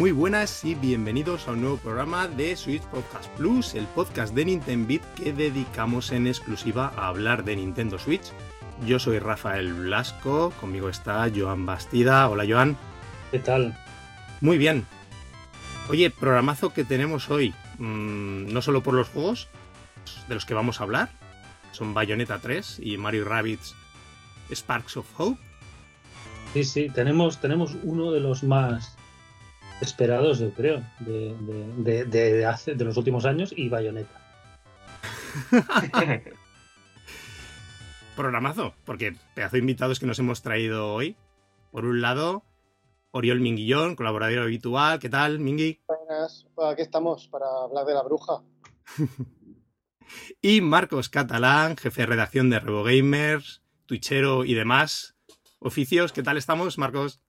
Muy buenas y bienvenidos a un nuevo programa de Switch Podcast Plus, el podcast de Nintendo Beat que dedicamos en exclusiva a hablar de Nintendo Switch. Yo soy Rafael Blasco, conmigo está Joan Bastida. Hola Joan. ¿Qué tal? Muy bien. Oye, programazo que tenemos hoy, mm, no solo por los juegos de los que vamos a hablar, son Bayonetta 3 y Mario Rabbids Sparks of Hope. Sí, sí, tenemos, tenemos uno de los más esperados, yo creo, de, de, de, hace, de los últimos años y Bayonetta. Programazo, porque pedazo de invitados que nos hemos traído hoy. Por un lado, Oriol Minguillón, colaborador habitual. ¿Qué tal, Mingui? Buenas, pues aquí estamos para hablar de la bruja. y Marcos Catalán, jefe de redacción de RevoGamers, twitchero y demás oficios. ¿Qué tal estamos, Marcos?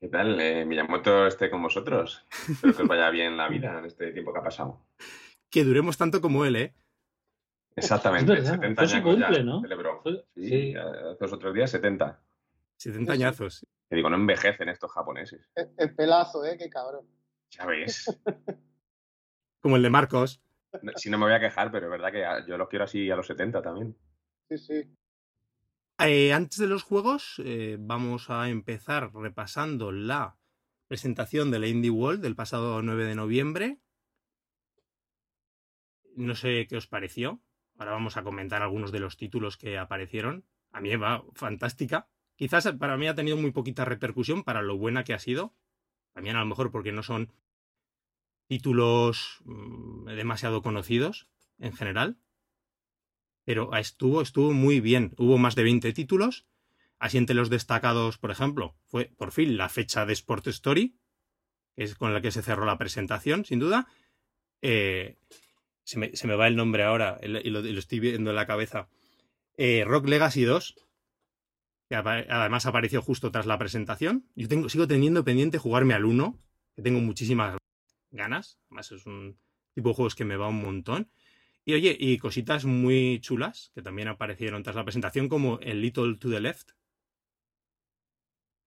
¿Qué tal? Eh, Miyamoto esté con vosotros. Espero que os vaya bien la vida en este tiempo que ha pasado. Que duremos tanto como él, ¿eh? Exactamente, 70 años cumple, ya ¿no? celebró. Sí, sí. hace dos otros días 70. 70 añazos. Te digo, no envejecen estos japoneses. El, el pelazo, ¿eh? Qué cabrón. Ya ves. Como el de Marcos. No- Si no me voy a quejar, pero es verdad que a- yo los quiero así a los 70 también. Sí, sí. Eh, antes de los juegos, eh, vamos a empezar repasando la presentación de la Indie World del pasado 9 de noviembre. No sé qué os pareció. Ahora vamos a comentar algunos de los títulos que aparecieron. A mí va fantástica. Quizás para mí ha tenido muy poquita repercusión para lo buena que ha sido. También a lo mejor porque no son títulos mm, demasiado conocidos en general pero estuvo, estuvo muy bien. Hubo más de 20 títulos. Así entre los destacados, por ejemplo, fue por fin la fecha de Sport Story, que es con la que se cerró la presentación, sin duda. Eh, se, me, se, me, va el nombre ahora el, y, lo, y, lo, estoy viendo en la cabeza. Eh, Rock Legacy 2, que además apareció justo tras la presentación. Yo tengo, sigo teniendo pendiente jugarme al 1, que tengo muchísimas ganas. Además es un tipo de juegos que me va un montón. Y oye, y cositas muy chulas que también aparecieron tras la presentación, como el Little to the Left.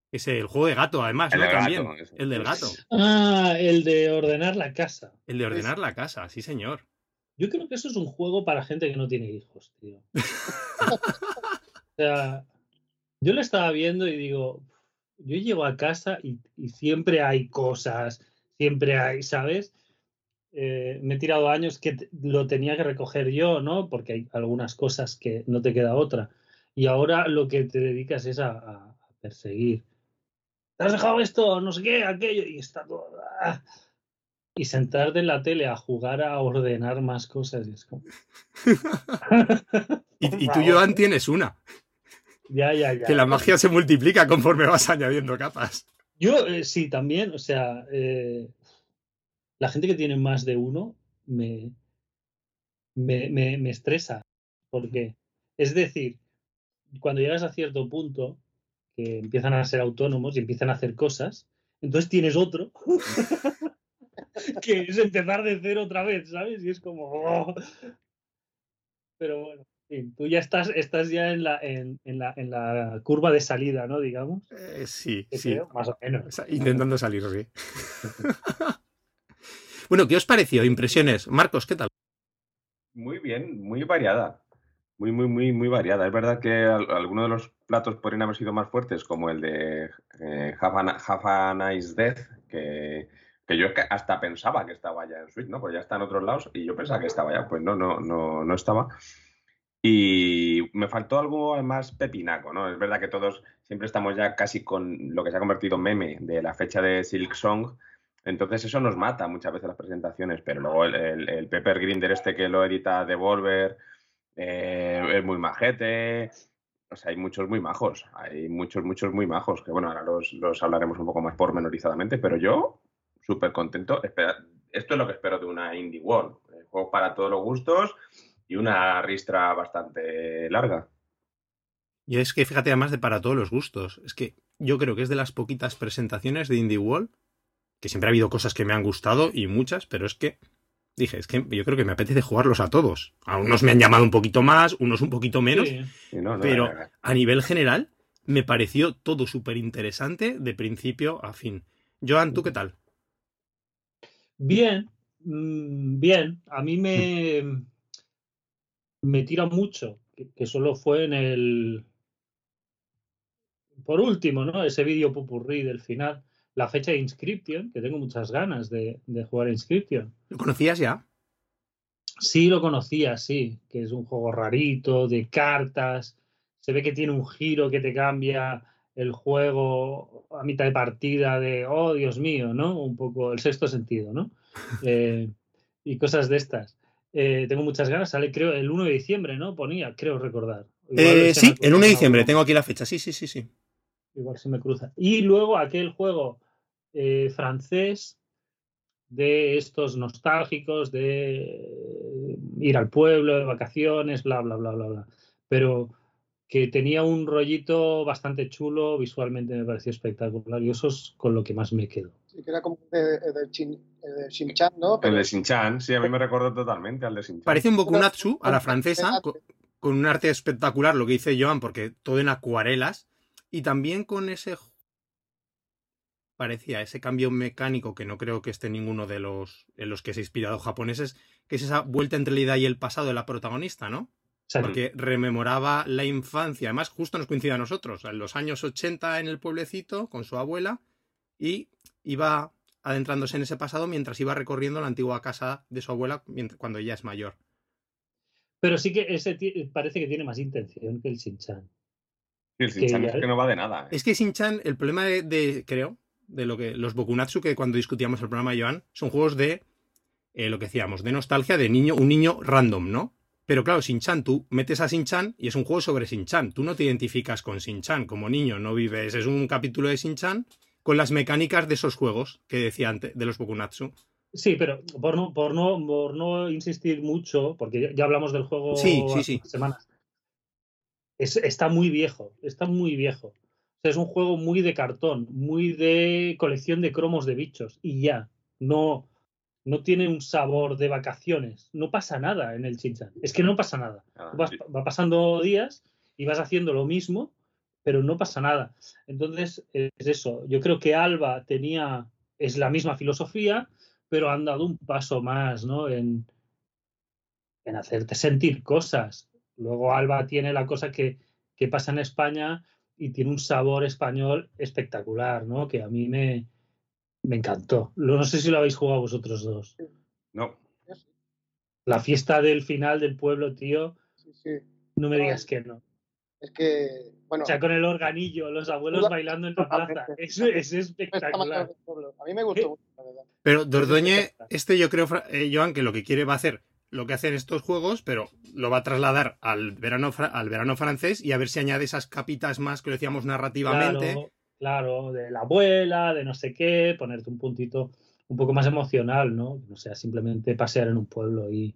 Es el juego de gato, además, el ¿no? Del También. gato, el del gato. Ah, el de ordenar la casa. El de ordenar la casa, sí, señor. Yo creo que eso es un juego para gente que no tiene hijos, tío. o sea, yo lo estaba viendo y digo, yo llego a casa y, y siempre hay cosas, siempre hay, ¿sabes? Eh, me he tirado años que lo tenía que recoger yo, ¿no? Porque hay algunas cosas que no te queda otra. Y ahora lo que te dedicas es a, a perseguir. ¿Te has dejado esto? No sé qué, aquello. Y está todo. ¡ah! Y sentarte en la tele a jugar a ordenar más cosas. Y es como... y, y, tú, Joan, tienes una. Ya, ya, ya. Que la magia se multiplica conforme vas añadiendo capas. Yo eh, sí, también. O sea, eh, la gente que tiene más de uno me, me, me, me, estresa. Porque, es decir, cuando llegas a cierto punto, que empiezan a ser autónomos y empiezan a hacer cosas, entonces tienes otro, que es empezar de cero otra vez, ¿sabes? Y es como... Oh. Pero bueno. Sí, tú ya estás, estás ya en la, en, en, la, en la curva de salida, ¿no? Digamos. Eh, sí, ¿Qué sí. Creo? Más o menos. Intentando salir, sí. bueno, ¿qué os pareció? Impresiones. Marcos, ¿qué tal? Muy bien, muy variada. Muy, muy, muy, muy variada. Es verdad que algunos de los platos podrían haber sido más fuertes, como el de eh, Have, a, Have a Nice Death, que, que yo hasta pensaba que estaba ya en Switch, ¿no? Pues ya está en otros lados y yo pensaba que estaba ya. Pues no, no, no, no estaba. Y me faltó algo más pepinaco, ¿no? Es verdad que todos siempre estamos ya casi con lo que se ha convertido en meme de la fecha de Silk Song. Entonces eso nos mata muchas veces las presentaciones, pero luego el, el, el Pepper Grinder este que lo edita Devolver eh, es muy majete. O sea, hay muchos muy majos, hay muchos, muchos muy majos, que bueno, ahora los, los hablaremos un poco más pormenorizadamente, pero yo súper contento. Espera, esto es lo que espero de una Indie World. Juegos para todos los gustos y una ristra bastante larga. Y es que fíjate, además de para todos los gustos, es que yo creo que es de las poquitas presentaciones de Indie World, que siempre ha habido cosas que me han gustado y muchas, pero es que dije, es que yo creo que me apetece jugarlos a todos. A unos me han llamado un poquito más, unos un poquito menos, Sí. Sí, no, no, pero a nivel general me pareció todo súper interesante de principio a fin. Joan, ¿tú qué tal? Bien, mm, bien. A mí me, me tira mucho, que, que solo fue en el... Por último, ¿no? Ese vídeo pupurrí del final, la fecha de Inscription, que tengo muchas ganas de, de jugar a Inscription. ¿Lo conocías ya? Sí, lo conocía, sí, que es un juego rarito, de cartas. Se ve que tiene un giro que te cambia el juego a mitad de partida de, oh, Dios mío, ¿no? Un poco el sexto sentido, ¿no? Eh, y cosas de estas. Eh, tengo muchas ganas, sale creo el 1 de diciembre, ¿no? Ponía, creo recordar. Eh, sí, el cruza 1 de diciembre, tengo aquí la fecha. Sí, sí, sí, sí. Igual se me cruza. Y luego aquel juego eh, francés de estos nostálgicos de ir al pueblo de vacaciones, bla, bla, bla, bla, bla. Pero que tenía un rollito bastante chulo, visualmente me pareció espectacular y eso es con lo que más me quedo. Sí, que era como de, de, Shin, de Shin-Chan, ¿no? El de Shin-Chan, sí, a mí me recordó totalmente al de Shin-Chan. Parece un Bokunatsu a la francesa, co- con un arte espectacular, lo que dice Joan, porque todo en acuarelas. Y también con ese. Parecía ese cambio mecánico que no creo que esté ninguno de los en los que se ha inspirado japoneses, que es esa vuelta entre la idea y el pasado de la protagonista, ¿no? Porque rememoraba la infancia. Además, justo nos coincide a nosotros, en los años 80 en el pueblecito con su abuela y iba adentrándose en ese pasado mientras iba recorriendo la antigua casa de su abuela cuando ella es mayor. Pero sí que ese parece que tiene más intención que el Shin-Chan. Sí, el Shin-Chan es que no va de nada. ¿eh? Es que Shin-Chan, el problema de, de, creo, de lo que los Bokunatsu que cuando discutíamos el programa de Joan, son juegos de eh, lo que decíamos, de nostalgia de niño, un niño random, ¿no? Pero claro, Shin-Chan, tú metes a Shin-Chan y es un juego sobre Shin-Chan. Tú no te identificas con Shin-Chan como niño, no vives. Es un capítulo de Shin-Chan con las mecánicas de esos juegos que decía antes, de los Bokunatsu. Sí, pero por no, por no, por no insistir mucho, porque ya, hablamos del juego Sí, sí, hace sí. unas semanas. Es- está muy viejo, está muy viejo. Es un juego muy de cartón, muy de colección de cromos de bichos y ya. No, no tiene un sabor de vacaciones. No pasa nada en el Chinchan. Es que no pasa nada. Tú vas- sí. va pasando días y vas haciendo lo mismo, pero no pasa nada. Entonces, es eso. Yo creo que Alba tenía, es la misma filosofía, pero han dado un paso más, ¿no? En, en hacerte sentir cosas. Luego Alba tiene la cosa que, que pasa en España y tiene un sabor español espectacular, ¿no? Que a mí me, me encantó. Lo- No sé si lo habéis jugado vosotros dos. No, La fiesta del final del pueblo, tío, sí, sí. no me digas que no. Es que, bueno, O sea, con el organillo, los abuelos bailando en la plaza. Eso es espectacular. A mí me gustó mucho, la verdad. Pero Dordoñe, este yo creo, eh, Joan, que lo que quiere va a hacer lo que hacen estos juegos, pero lo va a trasladar al verano, al verano francés y a ver si añade esas capitas más que lo decíamos narrativamente. Claro, claro, de la abuela, de no sé qué, ponerte un puntito un poco más emocional, ¿no? No sea simplemente pasear en un pueblo y,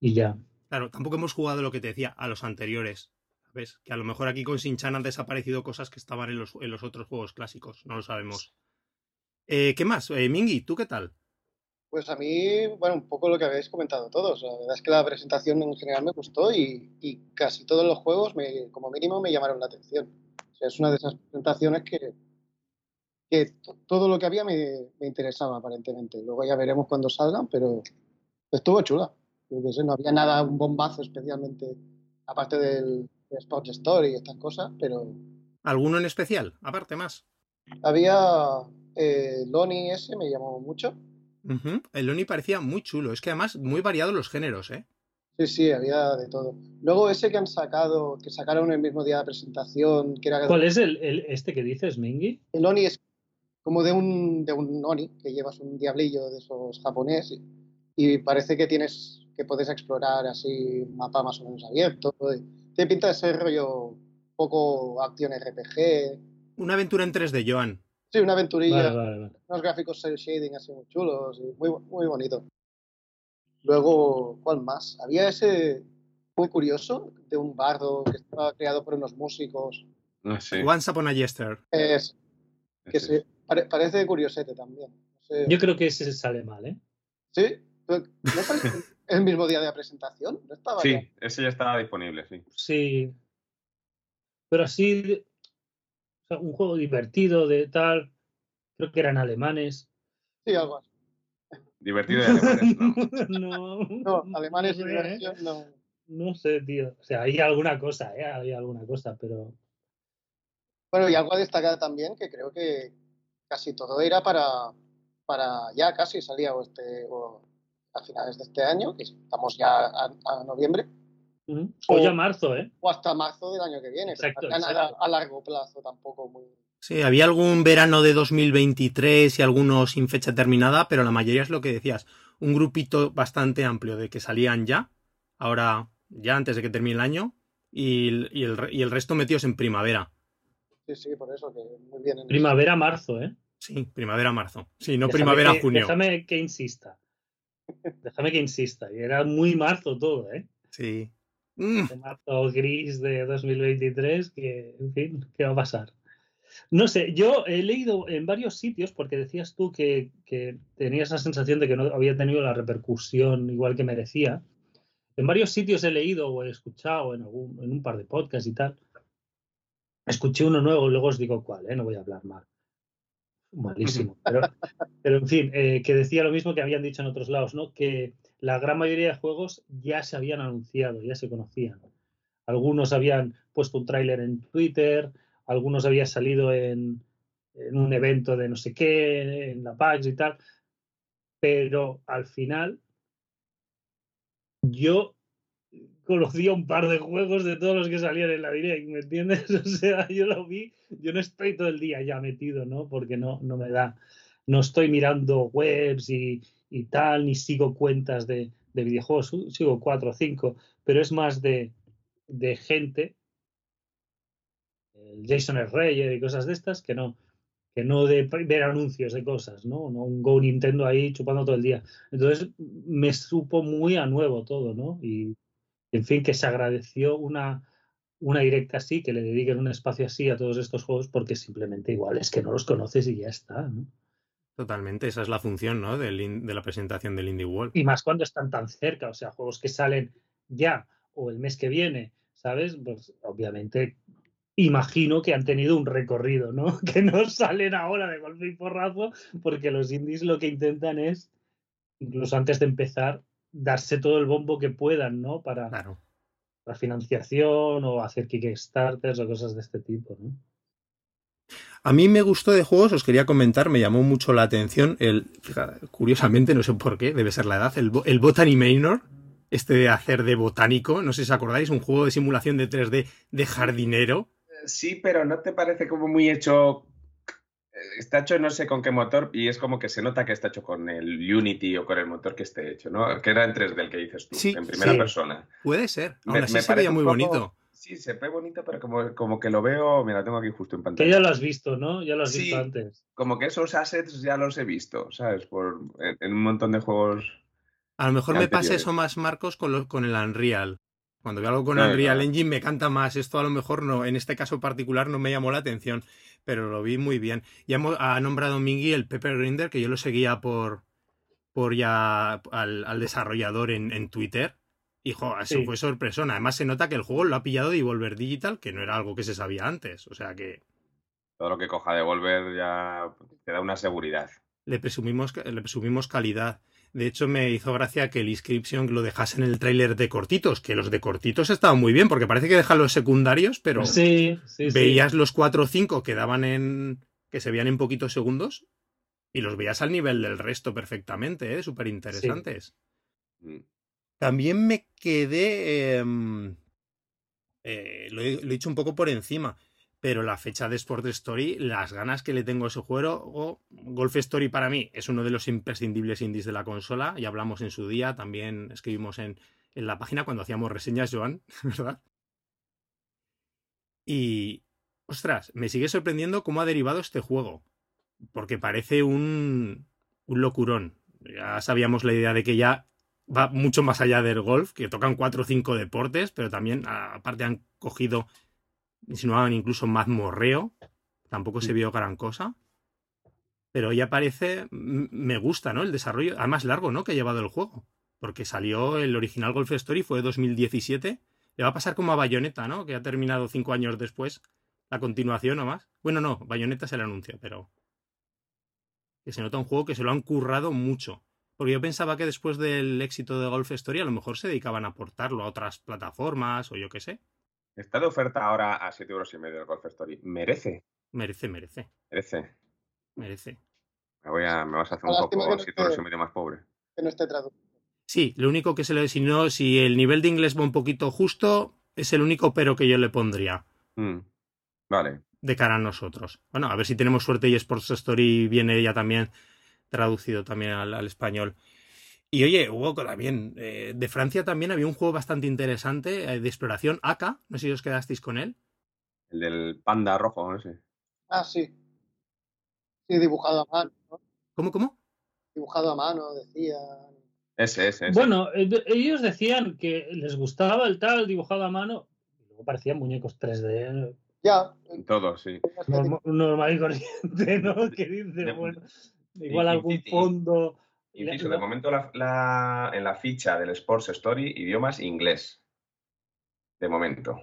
y ya. Claro, tampoco hemos jugado lo que te decía a los anteriores. ¿Ves? Que a lo mejor aquí con Shin-Chan han desaparecido cosas que estaban en los, en los otros juegos clásicos. No lo sabemos. Eh, ¿Qué más? Eh, Mingi, ¿tú qué tal? Pues a mí, bueno, un poco lo que habéis comentado todos. La verdad es que la presentación en general me gustó y, y casi todos los juegos, me, como mínimo, me llamaron la atención. O sea, es una de esas presentaciones que, que to- todo lo que había me, me interesaba, aparentemente. Luego ya veremos cuando salgan, pero estuvo chula. Yo sé, no había nada, un bombazo especialmente, aparte del de Sports Story y estas cosas, pero ¿Alguno en especial? Aparte más. había eh, Loni ese, me llamó mucho. El Loni parecía muy chulo. Es que además muy variados los géneros, ¿eh? Sí, sí, había de todo. Luego ese que han sacado, que sacaron el mismo día de la presentación, que era ¿Cuál es el, el- este que dices, Mingi? el Oni es como de un, de un Oni, que llevas un diablillo de esos japoneses y, y parece que tienes, que puedes explorar así un mapa más o menos abierto. Tiene pinta de ser rollo poco acción RPG. Una aventura en 3D, Joan. Sí, una aventurilla, Vale, vale, vale. unos gráficos cel shading así muy chulos y muy, muy bonito. Luego, ¿cuál más? Había ese muy curioso de un bardo que estaba creado por unos músicos. no sé. Once Upon a Yester. Es, que se, pare- parece curiosete también. No sé. Yo creo que ese sale mal, ¿eh? Sí, ¿no parece el mismo día de la presentación? ¿No estaba ya? Sí, ese ya estaba disponible, sí. Sí. Pero así, sea, un juego divertido de tal, creo que eran alemanes. Sí, algo así. Divertido de alemanes, ¿no? no, No, alemanes no sé, ¿eh? diversión, no. No sé, tío. O sea, hay alguna cosa, ¿eh? Hay alguna cosa, pero. Bueno, y algo a destacar también, que creo que casi todo era para, para ya casi salía o este, o a finales de este año, que estamos ya a, a noviembre, Ujú. O ya marzo, ¿eh? o hasta marzo del año que viene. Exacto, a largo plazo tampoco muy. Sí, había algún verano de 2023 y algunos sin fecha terminada, pero la mayoría es lo que decías. Un grupito bastante amplio de que salían ya, ahora ya antes de que termine el año, y, el- y el, re- y el resto metidos en primavera. Sí, sí, por eso, que muy bien. en- Primavera, marzo, ¿eh? Sí, primavera-marzo. Sí, no Déjame primavera-junio. que- Déjame que insista. Déjame que insista. Y era muy marzo todo, ¿eh? Sí. Mm, De marzo gris de 2023, que, en fin, ¿qué va a pasar? No sé, yo he leído en varios sitios, porque decías tú que, que tenías la sensación de que no había tenido la repercusión igual que merecía. En varios sitios he leído o he escuchado en, algún, en un par de podcasts y tal. Escuché uno nuevo, luego os digo cuál, ¿eh? no voy a hablar mal. Malísimo. Pero, en fin, eh, que decía lo mismo que habían dicho en otros lados, ¿no? Que la gran mayoría de juegos ya se habían anunciado, ya se conocían. Algunos habían puesto un tráiler en Twitter, algunos habían salido en, en un evento de no sé qué, en la PAX y tal. Pero al final, yo conocía un par de juegos de todos los que salían en la Direct, ¿me entiendes? O sea, yo lo vi, yo no estoy todo el día ya metido, ¿no? Porque no, no me da, no estoy mirando webs y, y tal, ni sigo cuentas de, de videojuegos, sigo cuatro o cinco, pero es más de, de gente, Jason R. Reyer y cosas de estas, que no, que no de ver anuncios de cosas, ¿no? No un Go Nintendo ahí chupando todo el día. Entonces me supo muy a nuevo todo, ¿no? Y en fin, que se agradeció una, una directa así, que le dediquen un espacio así a todos estos juegos, porque simplemente igual es que no los conoces y ya está, ¿no? Totalmente, esa es la función, ¿no? Del de la presentación del Indie World. Y más cuando están tan cerca, o sea, juegos que salen ya o el mes que viene, ¿sabes? Pues obviamente imagino que han tenido un recorrido, ¿no? Que no salen ahora de golpe y porrazo, porque los indies lo que intentan es, incluso antes de empezar, darse todo el bombo que puedan, ¿no? Para Claro. la financiación o hacer Kickstarters o cosas de este tipo, ¿no? A mí me gustó de juegos, os quería comentar, me llamó mucho la atención el, fíjate, curiosamente, no sé por qué, debe ser la edad, el, Bo- el Botany Manor, este de hacer de botánico, no sé si os acordáis, un juego de simulación de 3D de jardinero. Sí, pero ¿no te parece como muy hecho? eh, Está hecho no sé con qué motor y es como que se nota que está hecho con el Unity o con el motor que esté hecho, ¿no? Que era en 3D el que dices tú, Sí, en primera sí. persona. Puede ser, aún Me- así me se veía muy poco- bonito. Sí, se ve bonito, pero como, como que lo veo, mira, tengo aquí justo en Que pantalla. ya lo has visto, ¿no? Ya lo has Sí. visto antes. Como que esos assets ya los he visto, ¿sabes? Por, en, en un montón de juegos. A lo mejor me pasa eso más, Marcos, con, lo- con el Unreal. Cuando veo algo con Claro, Unreal claro. Engine me canta más. Esto a lo mejor no, en este caso particular no me llamó la atención, pero lo vi muy bien. Ya hemos- ha nombrado Mingui el Pepper Grinder, que yo lo seguía por, por ya al, al desarrollador en, en Twitter. Y jo, eso Sí. fue sorpresona. Además se nota que el juego lo ha pillado de Devolver Digital, que no era algo que se sabía antes. O sea que Todo lo que coja de Volver ya te da una seguridad. le presumimos, le presumimos calidad. De hecho, me hizo gracia que el Inscription lo dejase en el tráiler de cortitos, que los de cortitos estaban muy bien, porque parece que dejan los secundarios, pero Sí, sí, sí. veías los 4 o 5 que daban en. que se veían en poquitos segundos, y los veías al nivel del resto perfectamente, ¿eh? Súper interesantes. Mm. También me quedé. em, eh, lo, he, lo dicho un poco por encima. Pero la fecha de Sport Story, las ganas que le tengo a ese juego. o Golf Story para mí es uno de los imprescindibles indies de la consola. Ya hablamos en su día, también escribimos en, en la página cuando hacíamos reseñas, Joan, ¿verdad? Y. Ostras, me sigue sorprendiendo cómo ha derivado este juego. Porque parece un. un locurón. Ya sabíamos la idea de que ya va mucho más allá del golf, que tocan cuatro o cinco deportes, pero también aparte han cogido, insinuaban incluso mazmorreo, tampoco se vio gran cosa. Pero ya parece, me gusta, ¿no? El desarrollo, además largo, ¿no? Que ha llevado el juego. Porque salió el original Golf Story, fue 2017. Le va a pasar como a Bayonetta, ¿no? Que ha terminado cinco años después. La continuación o más. Bueno, no, Bayonetta es el anuncio, pero. Que se nota un juego que se lo han currado mucho. Porque yo pensaba que después del éxito de Golf Story a lo mejor se dedicaban a portarlo a otras plataformas o yo qué sé. Está de oferta ahora a 7 euros y medio el Golf Story. Merece, Merece, merece, merece. merece. Me, voy a, me vas a hacer un poco que no 7 euros y esté- medio más pobre. Que no esté traducido. Sí, lo único que se le... Si no, si el nivel de inglés va un poquito justo, es el único pero que yo le pondría Mm, Vale. de cara a nosotros. Bueno, a ver si tenemos suerte y Sports Story viene ya también traducido también al, al español. Y oye, hubo también, eh, de Francia también había un juego bastante interesante eh, de exploración, AK, no sé si os quedasteis con él. El del panda rojo, no sé. Ah, sí. Sí, dibujado a mano, ¿no? ¿Cómo, cómo? Dibujado a mano, decía. Ese, ese, ese. Bueno, eh, ellos decían que les gustaba el tal dibujado a mano. y Luego parecían muñecos 3D. Ya. Todo, sí. norma- normal y corriente, ¿no? Que dice, De- bueno, igual algún fondo. Inciso, de momento la, la- en la ficha del Sports Story, idiomas inglés. De momento.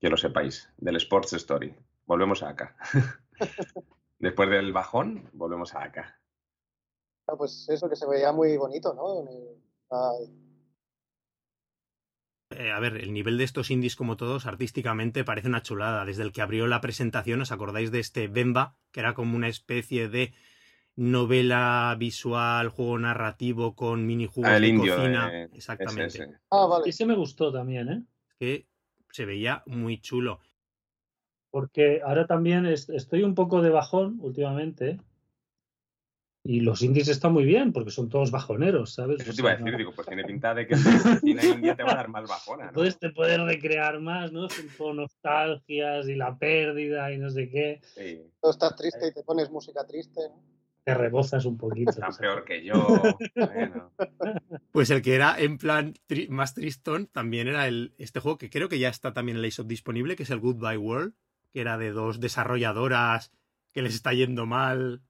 Que lo sepáis. Del Sports Story. Volvemos a acá. Después del bajón, volvemos a acá. Ah, Pues eso que se veía muy bonito, ¿no? En el- Eh, a ver, el nivel de estos indies, como todos, artísticamente parece una chulada. Desde el que abrió la presentación, ¿os acordáis de este Bemba? Que era como una especie de novela visual, juego narrativo con minijuegos Ah, el de indio. cocina. ese, Exactamente. ese. Ah, vale. Ese me gustó también, ¿eh? Que se veía muy chulo. Porque ahora también es- estoy un poco de bajón últimamente. Y los indies están muy bien, porque son todos bajoneros, ¿sabes? Eso te iba a decir, no- digo, pues tiene pinta de que si la India te va a dar más bajona, ¿no? Entonces te puedes recrear más, ¿no? Todo nostalgias y la pérdida y no sé qué. Sí, Tú estás triste y te pones música triste. ¿no? Te rebozas un poquito. tan ¿sabes? peor que yo. Bueno, Pues el que era en plan tri- más tristón también era el, este juego que creo que ya está también en la eShop disponible, que es el Goodbye World, que era de dos desarrolladoras que les está yendo mal.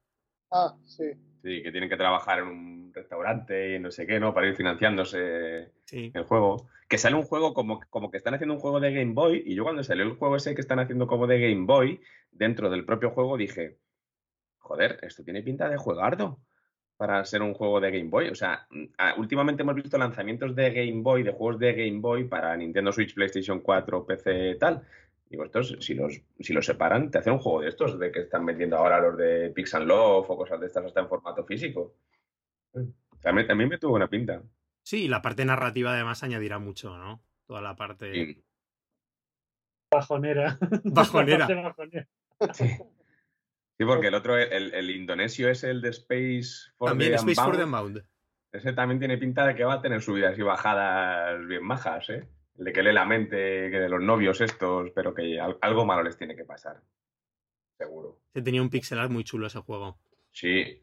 Ah, sí. Sí, que tienen que trabajar en un restaurante y no sé qué, ¿no? Para ir financiándose Sí. el juego. Que sale un juego como, como que están haciendo un juego de Game Boy y yo cuando salió el juego ese que están haciendo como de Game Boy, dentro del propio juego dije, joder, esto tiene pinta de juegardo para ser un juego de Game Boy. O sea, mm, últimamente hemos visto lanzamientos de Game Boy, de juegos de Game Boy para Nintendo Switch, PlayStation 4, PC, tal. Digo, estos, si los, si los separan, te hacen un juego de estos, de que están vendiendo ahora los de Pix and Love o cosas de estas hasta en formato físico. Mí, a mí me tuvo una pinta. Sí, y la parte narrativa además añadirá mucho, ¿no? Toda la parte Sí. Bajonera. bajonera. Bajonera. Sí, porque el otro, el, el indonesio es el de Space for También the Space for the Unbound. Unbound. Ese también tiene pinta de que va a tener subidas y bajadas bien majas, ¿eh? El de que lee la mente, que de los novios estos, pero que al- algo malo les tiene que pasar. Seguro. Se tenía un pixel art muy chulo ese juego. Sí.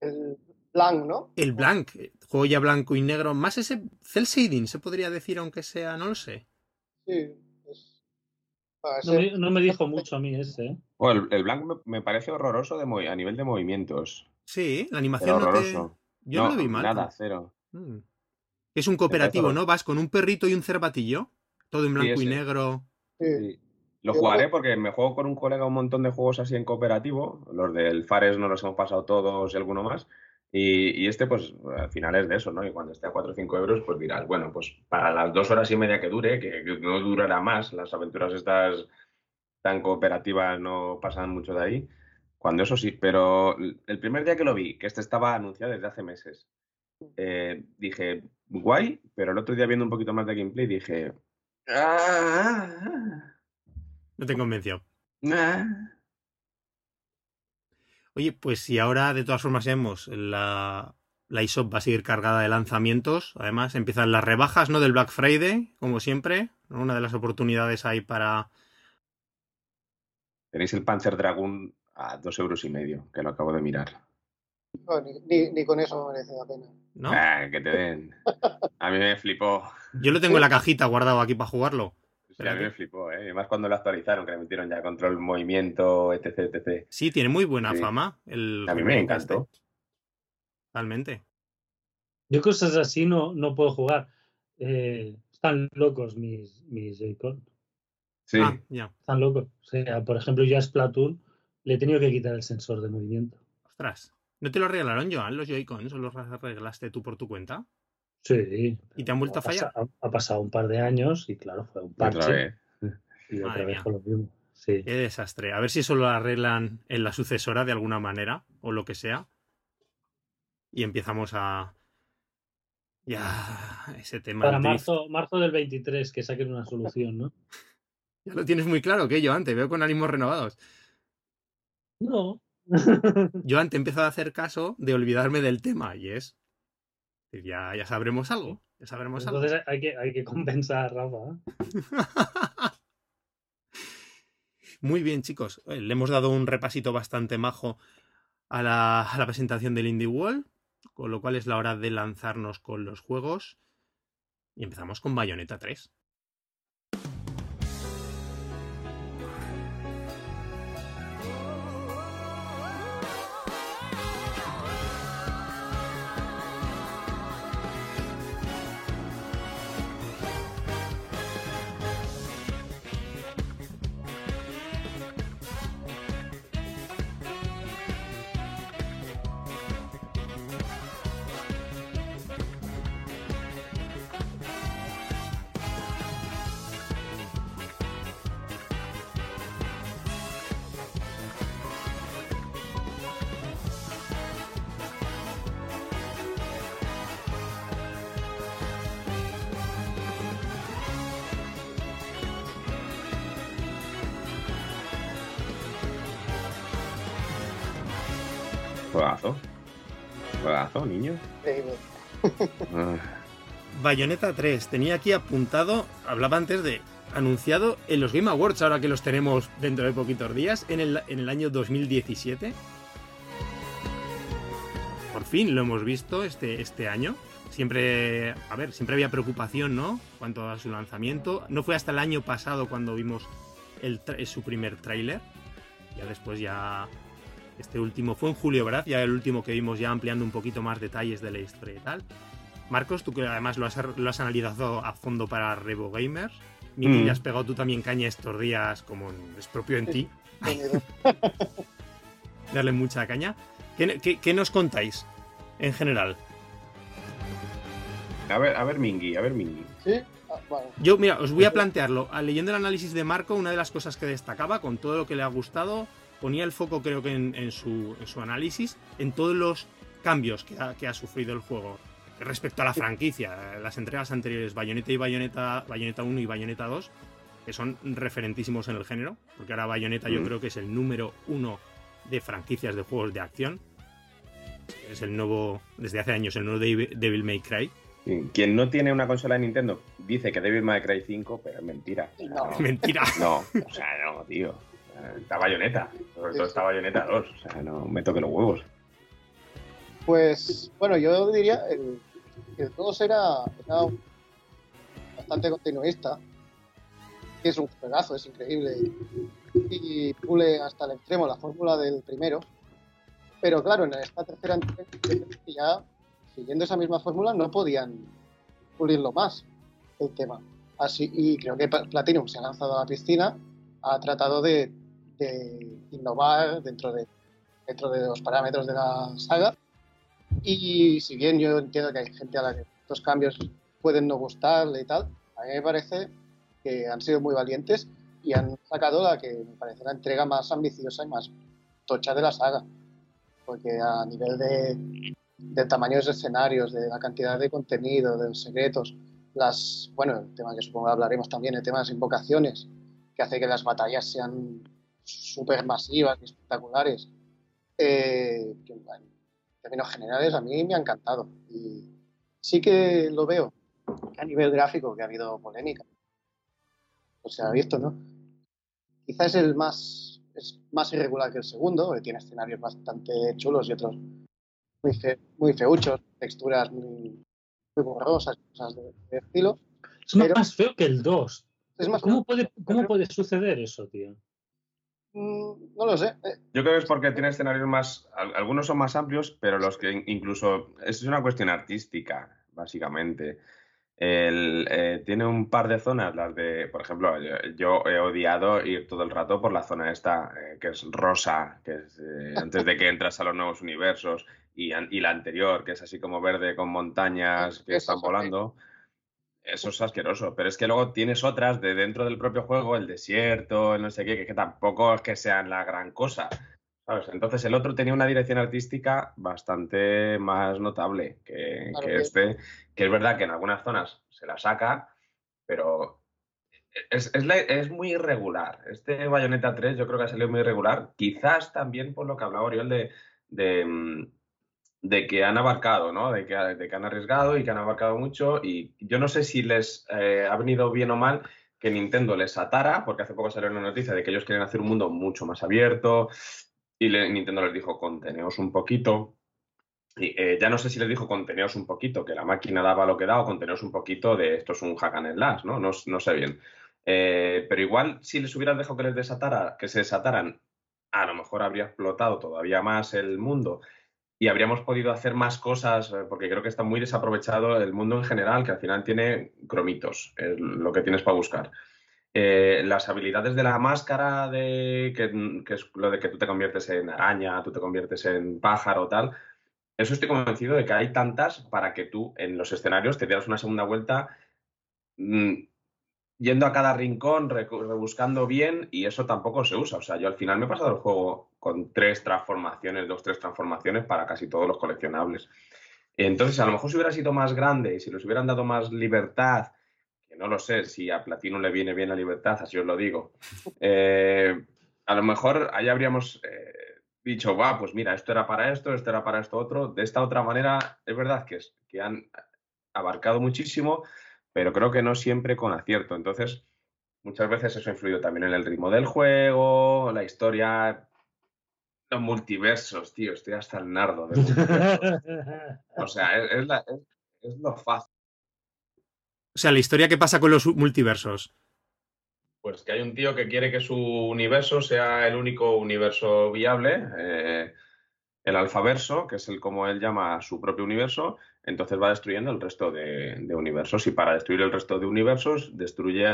El Blanc, ¿no? El Blank, eh, juego ya blanco y negro, más ese cel shading, se podría decir, aunque sea, no lo sé. Sí. No me, no me dijo mucho a mí ese, ¿eh? Bueno, el, el blanco me, me parece horroroso de a nivel de movimientos. Sí, la Pero animación no te... horroroso. Yo no, lo vi mal. Nada, cero. Mm. Es un cooperativo, ¿no? Vas con un perrito y un cervatillo, todo en Sí, blanco y negro. sí. Lo jugaré porque me juego con un colega un montón de juegos así en cooperativo. Los del Fares nos los hemos pasado todos y alguno más. Y, y este, pues, al final es de eso, ¿no? Y cuando esté a 4 o 5 euros, pues dirás, bueno, pues para las dos horas y media que dure, que, que no durará más, las aventuras estas tan cooperativas no pasan mucho de ahí. Cuando eso sí, pero el primer día que lo vi, que este estaba anunciado desde hace meses, eh, dije, guay, pero el otro día viendo un poquito más de gameplay dije, "Ah, No te convenció. ah". Oye, pues si ahora de todas formas vemos la, la eShop va a seguir cargada de lanzamientos, además empiezan las rebajas, ¿no? Del Black Friday, como siempre, ¿no? una de las oportunidades ahí para... Tenéis el Panzer Dragoon a dos euros y medio, que lo acabo de mirar. No, ni, ni- ni con eso merece la pena. ¿no? Ah, que te den. A mí me flipó. Yo lo tengo en la cajita guardado aquí para jugarlo. Sí, a mí me flipó, ¿eh? Y más cuando lo actualizaron, que le metieron ya control movimiento, etc, etc. Sí, tiene muy buena Sí. fama. El A mí me remake encantó. este. Totalmente. Yo cosas así no, no puedo jugar. Eh, están locos mis, mis Joy-Con. Sí. Ah, ya. Están locos. O sea, por ejemplo, yo a Splatoon le he tenido que quitar el sensor de movimiento. Ostras. ¿No te lo regalaron, Joan, los Joy-Cons o los arreglaste tú por tu cuenta? Sí. ¿Y te han vuelto a fallar? Ha, ha pasado un par de años y claro, fue un parche. Otra vez. Y otra Madre vez con lo mismo. Sí. Qué desastre. A ver si eso lo arreglan en la sucesora de alguna manera o lo que sea. Y empezamos a. Ya, ese tema. Para marzo, marzo del 23 que saquen una solución, ¿no? Ya lo tienes muy claro, que yo antes veo con ánimos renovados. No. Yo antes he empezado a hacer caso de olvidarme del tema y es. Ya, ya sabremos algo. Ya sabremos algo. Entonces hay que, hay que compensar Rafa. Muy bien, chicos. Eh, Le hemos dado un repasito bastante majo a la, a la presentación del Indie World, con lo cual es la hora de lanzarnos con los juegos. Y empezamos con Bayonetta 3. Bayonetta 3. Tenía aquí apuntado, hablaba antes de anunciado en los Game Awards, ahora que los tenemos dentro de poquitos días, en el, año 2017. Por fin lo hemos visto este, este año. Siempre, a ver, siempre había preocupación, ¿no? Cuanto a su lanzamiento. No fue hasta el año pasado cuando vimos tra- su primer tráiler. Ya después ya... Este último fue en julio, ¿verdad? Ya el último que vimos ya ampliando un poquito más detalles de la historia y tal. Marcos, tú que además lo has, lo has analizado a fondo para Revo Gamers. Miki, Mm. le has pegado tú también caña estos días, como es propio en ti, darle mucha caña. ¿Qué, qué- qué nos contáis en general? A ver, a ver, Mingy, a ver, Mingy. ¿Sí? Ah. Yo, mira, os voy a plantearlo. A- Leyendo el análisis de Marco, una de las cosas que destacaba con todo lo que le ha gustado, ponía el foco, creo que en, en su, en su análisis, en todos los cambios que ha, que ha sufrido el juego respecto a la franquicia. eh, Las entregas anteriores, Bayonetta y Bayonetta, Bayonetta 1 y Bayonetta 2, que son referentísimos en el género, porque ahora Bayonetta yo creo que es el número uno de franquicias de juegos de acción. Es el nuevo, desde hace años, el nuevo Devil, May Cry. Quien no tiene una consola de Nintendo dice que Devil May Cry 5, pero es mentira. No. Mentira. No, o sea, no, tío. Está Bayonetta. Sobre todo está Bayonetta 2. O sea, no me toque los huevos. Pues bueno, yo diría el, que el 2 era, bastante continuista, que es un juegazo, es increíble y pule hasta el extremo la fórmula del primero. Pero claro, en esta tercera ya siguiendo esa misma fórmula no podían pulirlo más el tema. Así, y creo que Platinum se ha lanzado a la piscina, ha tratado de, de innovar dentro de, dentro de los parámetros de la saga y si bien yo entiendo que hay gente a la que estos cambios pueden no gustarle y tal, a mí me parece que han sido muy valientes y han sacado la que me parece la entrega más ambiciosa y más tocha de la saga. Porque a nivel de, del tamaño de escenarios, de la cantidad de contenido, de los secretos, las, bueno, el tema que supongo que hablaremos también, el tema de las invocaciones, que hace que las batallas sean súper masivas y espectaculares. Eh, que, bueno, en términos generales a mí me ha encantado. Y sí que lo veo a nivel gráfico, que ha habido polémica. Pues se ha visto, ¿no? Quizás es el más, es más irregular que el segundo, que tiene escenarios bastante chulos y otros muy, fe- muy feuchos, texturas muy, muy borrosas, cosas de, de estilo. Es más- feo que el 2. Es más, ¿Cómo puede, ¿Cómo puede suceder eso, tío? Mm, no lo sé. Eh, Yo creo que es porque tiene escenarios más. al- Algunos son más amplios, pero los que in- incluso. Es una cuestión artística, básicamente. eh, tiene un par de zonas, las de, por ejemplo, yo, he odiado ir todo el rato por la zona esta, eh, que es rosa, que es antes de que entras a los nuevos universos, y, y, la anterior, que es así como verde con montañas que están volando. Eso es asqueroso, pero es que luego tienes otras de dentro del propio juego, el desierto, el no sé qué, que, tampoco es que sean la gran cosa. ¿sabes? Entonces el otro tenía una dirección artística bastante más notable que, este, que es verdad que en algunas zonas se la saca, pero es, es, muy irregular. Este Bayonetta 3 yo creo que ha salido muy irregular, quizás también por lo que hablaba Oriol de, de mm, de que han abarcado, ¿no? De que, de que, han arriesgado y que han abarcado mucho. Y yo no sé si les eh, ha venido bien o mal que Nintendo les atara, porque hace poco salió una noticia de que ellos quieren hacer un mundo mucho más abierto y Nintendo les dijo conteneos un poquito. Y eh, ya no sé si les dijo conteneos un poquito, que la máquina daba lo que da, o conteneos un poquito de esto es un hack and slash, ¿no? No, no sé bien. Eh, pero igual si les hubieran dejado que les desatara, que se desataran, a lo mejor habría explotado todavía más el mundo y habríamos podido hacer más cosas, eh, porque creo que está muy desaprovechado el mundo en general, que al final tiene cromitos, es lo que tienes para buscar. Eh, las habilidades de la máscara, de, que, es lo de que tú te conviertes en araña, tú te conviertes en pájaro, tal, eso estoy convencido de que hay tantas para que tú en los escenarios te dieras una segunda vuelta mm, yendo a cada rincón, rebuscando bien, y eso tampoco se usa. O sea, yo al final me he pasado el juego con tres transformaciones, dos, tres transformaciones para casi todos los coleccionables. Entonces, a lo mejor si hubiera sido más grande y si les hubieran dado más libertad, que no lo sé si a Platino le viene bien la libertad, así os lo digo, eh, a lo mejor ahí habríamos eh, dicho, va, pues mira, esto era para esto, esto era para esto otro. De esta otra manera, es verdad que, es, que han abarcado muchísimo, pero creo que no siempre con acierto. Entonces, muchas veces eso ha influido también en el ritmo del juego, la historia, los multiversos, tío, estoy hasta el nardo de o sea, es, lo fácil. O sea, la historia que pasa con los multiversos. Pues que hay un tío que quiere que su universo sea el único universo viable. Eh, el alfaverso, que es el como él llama su propio universo, entonces va destruyendo el resto de, universos. Y para destruir el resto de universos, destruye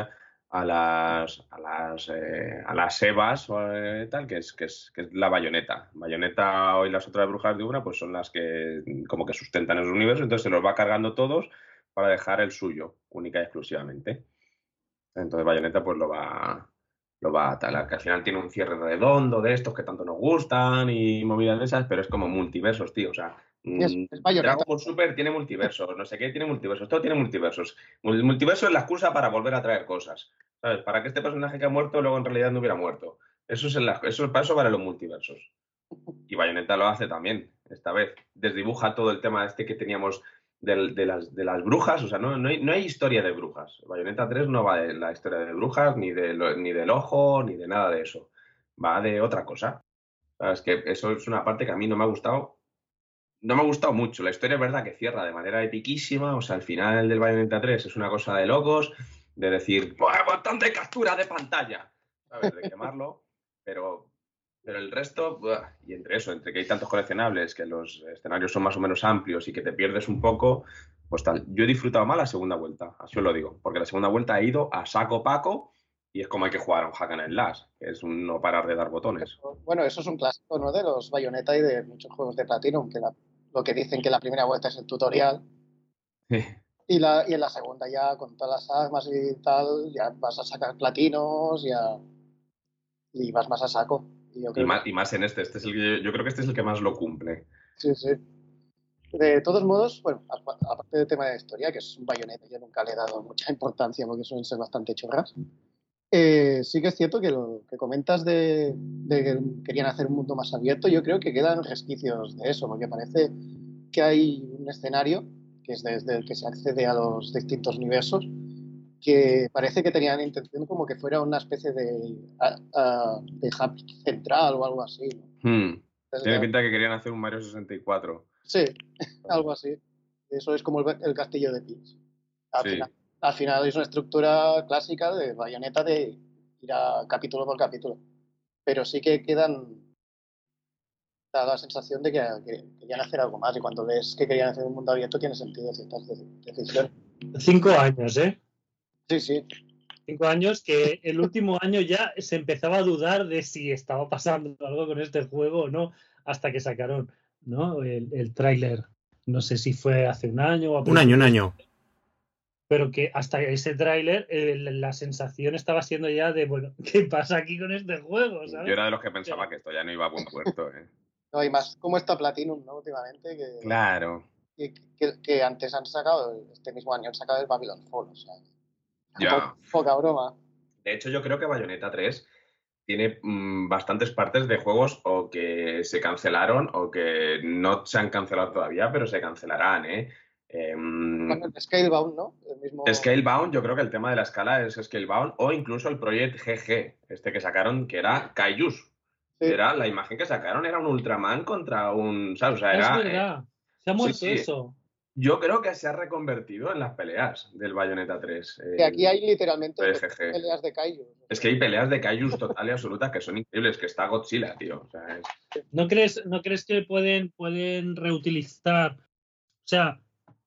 a las a eh, Evas eh, tal, que es, la bayoneta. Bayoneta y las otras brujas de una, pues son las que como que sustentan el universo, entonces se los va cargando todos para dejar el suyo, única y exclusivamente. Entonces Bayonetta pues lo va, lo va a tal, que al final tiene un cierre redondo de estos que tanto nos gustan y movidas de esas, pero es como multiversos, tío, o sea, es, mm, Dragon Ball Super tiene multiversos, no sé qué tiene multiversos, todo tiene multiversos. El multiverso es la excusa para volver a traer cosas, ¿sabes? Para que este personaje que ha muerto luego en realidad no hubiera muerto. Eso es, el, eso es para eso los multiversos. Y Bayonetta lo hace también, esta vez. Desdibuja todo el tema este que teníamos de, las, de las brujas, o sea, no, no, hay, no, hay, historia de brujas. Bayonetta 3 no va de la historia de brujas, ni, de ni del ojo, ni de nada de eso. Va de otra cosa. Es que eso es una parte que a mí no me ha gustado. No me ha gustado mucho. La historia es verdad que cierra de manera epiquísima. O sea, al final del Bayonetta 3 es una cosa de locos, de decir, bastante captura de pantalla, ¿sabes? De quemarlo. Pero pero el resto, y entre eso, entre que hay tantos coleccionables, que los escenarios son más o menos amplios y que te pierdes un poco, pues tal. Yo he disfrutado más la segunda vuelta, así os lo digo, porque la segunda vuelta he ido a saco paco y es como hay que jugar a un hack and slash, que es un no parar de dar botones. Bueno, eso es un clásico, ¿no? De los Bayonetta y de muchos juegos de Platinum, que lo que dicen que la primera vuelta es el tutorial. Y, la, y en la segunda ya con todas las armas y tal, ya vas a sacar platinos ya, y vas más a saco. Y, más, en este, este es el yo creo que este es el que más lo cumple. Sí, sí. De todos modos, bueno, aparte del tema de la historia, que es un bayoneta, yo nunca le he dado mucha importancia porque suelen ser bastante chorras. Eh, sí que es cierto que lo que comentas de, que querían hacer un mundo más abierto, yo creo que quedan resquicios de eso, porque parece que hay un escenario que es desde el que se accede a los distintos universos, que parece que tenían intención como que fuera una especie de, de hub central o algo así. Hmm. Tiene pinta que querían hacer un Mario 64. Sí, algo así. Eso es como el, castillo de Peach. Al, final, es una estructura clásica de bayoneta de ir a capítulo por capítulo. Pero sí que quedan. Da la sensación de que, querían hacer algo más. Y cuando ves que querían hacer un mundo abierto, tiene sentido ciertas decisiones. Cinco años, ¿eh? Sí, sí. Cinco años que el último año ya se empezaba a dudar de si estaba pasando algo con este juego o no, hasta que sacaron ¿no? el, el tráiler. No sé si fue hace un año o a Un año, un año. Pero que hasta ese tráiler eh, la sensación estaba siendo ya de, bueno, ¿qué pasa aquí con este juego? ¿sabes? Yo era de los que pensaba que esto ya no iba a buen puerto. ¿eh? No, y más como está Platinum, ¿no? Últimamente, que, Claro. que, que- que antes han sacado, este mismo año han sacado el Babylon Fall, o sea. Ya. po- Poca broma. De hecho, yo creo que Bayonetta 3 tiene mm, bastantes partes de juegos o que se cancelaron o que no se han cancelado todavía, pero se cancelarán, ¿eh? Em, Bueno, el Scalebound, ¿no? El mismo. Scalebound, yo creo que el tema de la escala es Scalebound o incluso el Project GG, este que sacaron, que era Kaijus. Sí. Era, la imagen que sacaron era un Ultraman contra un, ¿sabes? O sea, es era, eh, verdad. Se ha muerto sí. eso. yo creo que se ha reconvertido en las peleas del Bayonetta 3. Que aquí hay literalmente peleas de Kaiju. Es que hay peleas de Kaijus total y absoluta que son increíbles, que está Godzilla, tío. O sea, es- ¿No crees, ¿No crees que pueden, pueden reutilizar? O sea,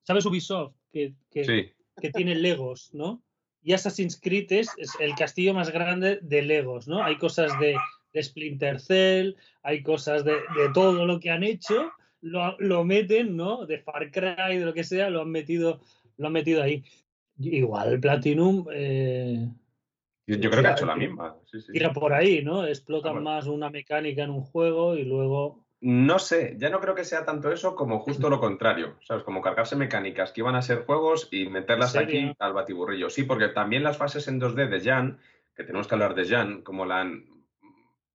¿sabes Ubisoft? Que, que, sí. que tiene Legos, ¿no? Y Assassin's Creed es, es el castillo más grande de Legos, ¿no? Hay cosas de, de Splinter Cell, hay cosas de, de todo lo que han hecho, lo, lo meten, ¿no? De Far Cry, de lo que sea, lo han metido, lo han metido ahí. Igual Platinum eh, Yo, yo creo que ha hecho la misma. sí, sí. tira por ahí, ¿no? Explotan Ah, bueno. más una mecánica en un juego y luego No sé, ya no creo que sea tanto eso como justo lo contrario, ¿sabes? Como cargarse mecánicas que iban a ser juegos y meterlas aquí al batiburrillo. Sí, porque también las fases en 2D de Jan, que tenemos que hablar de Jan, como la han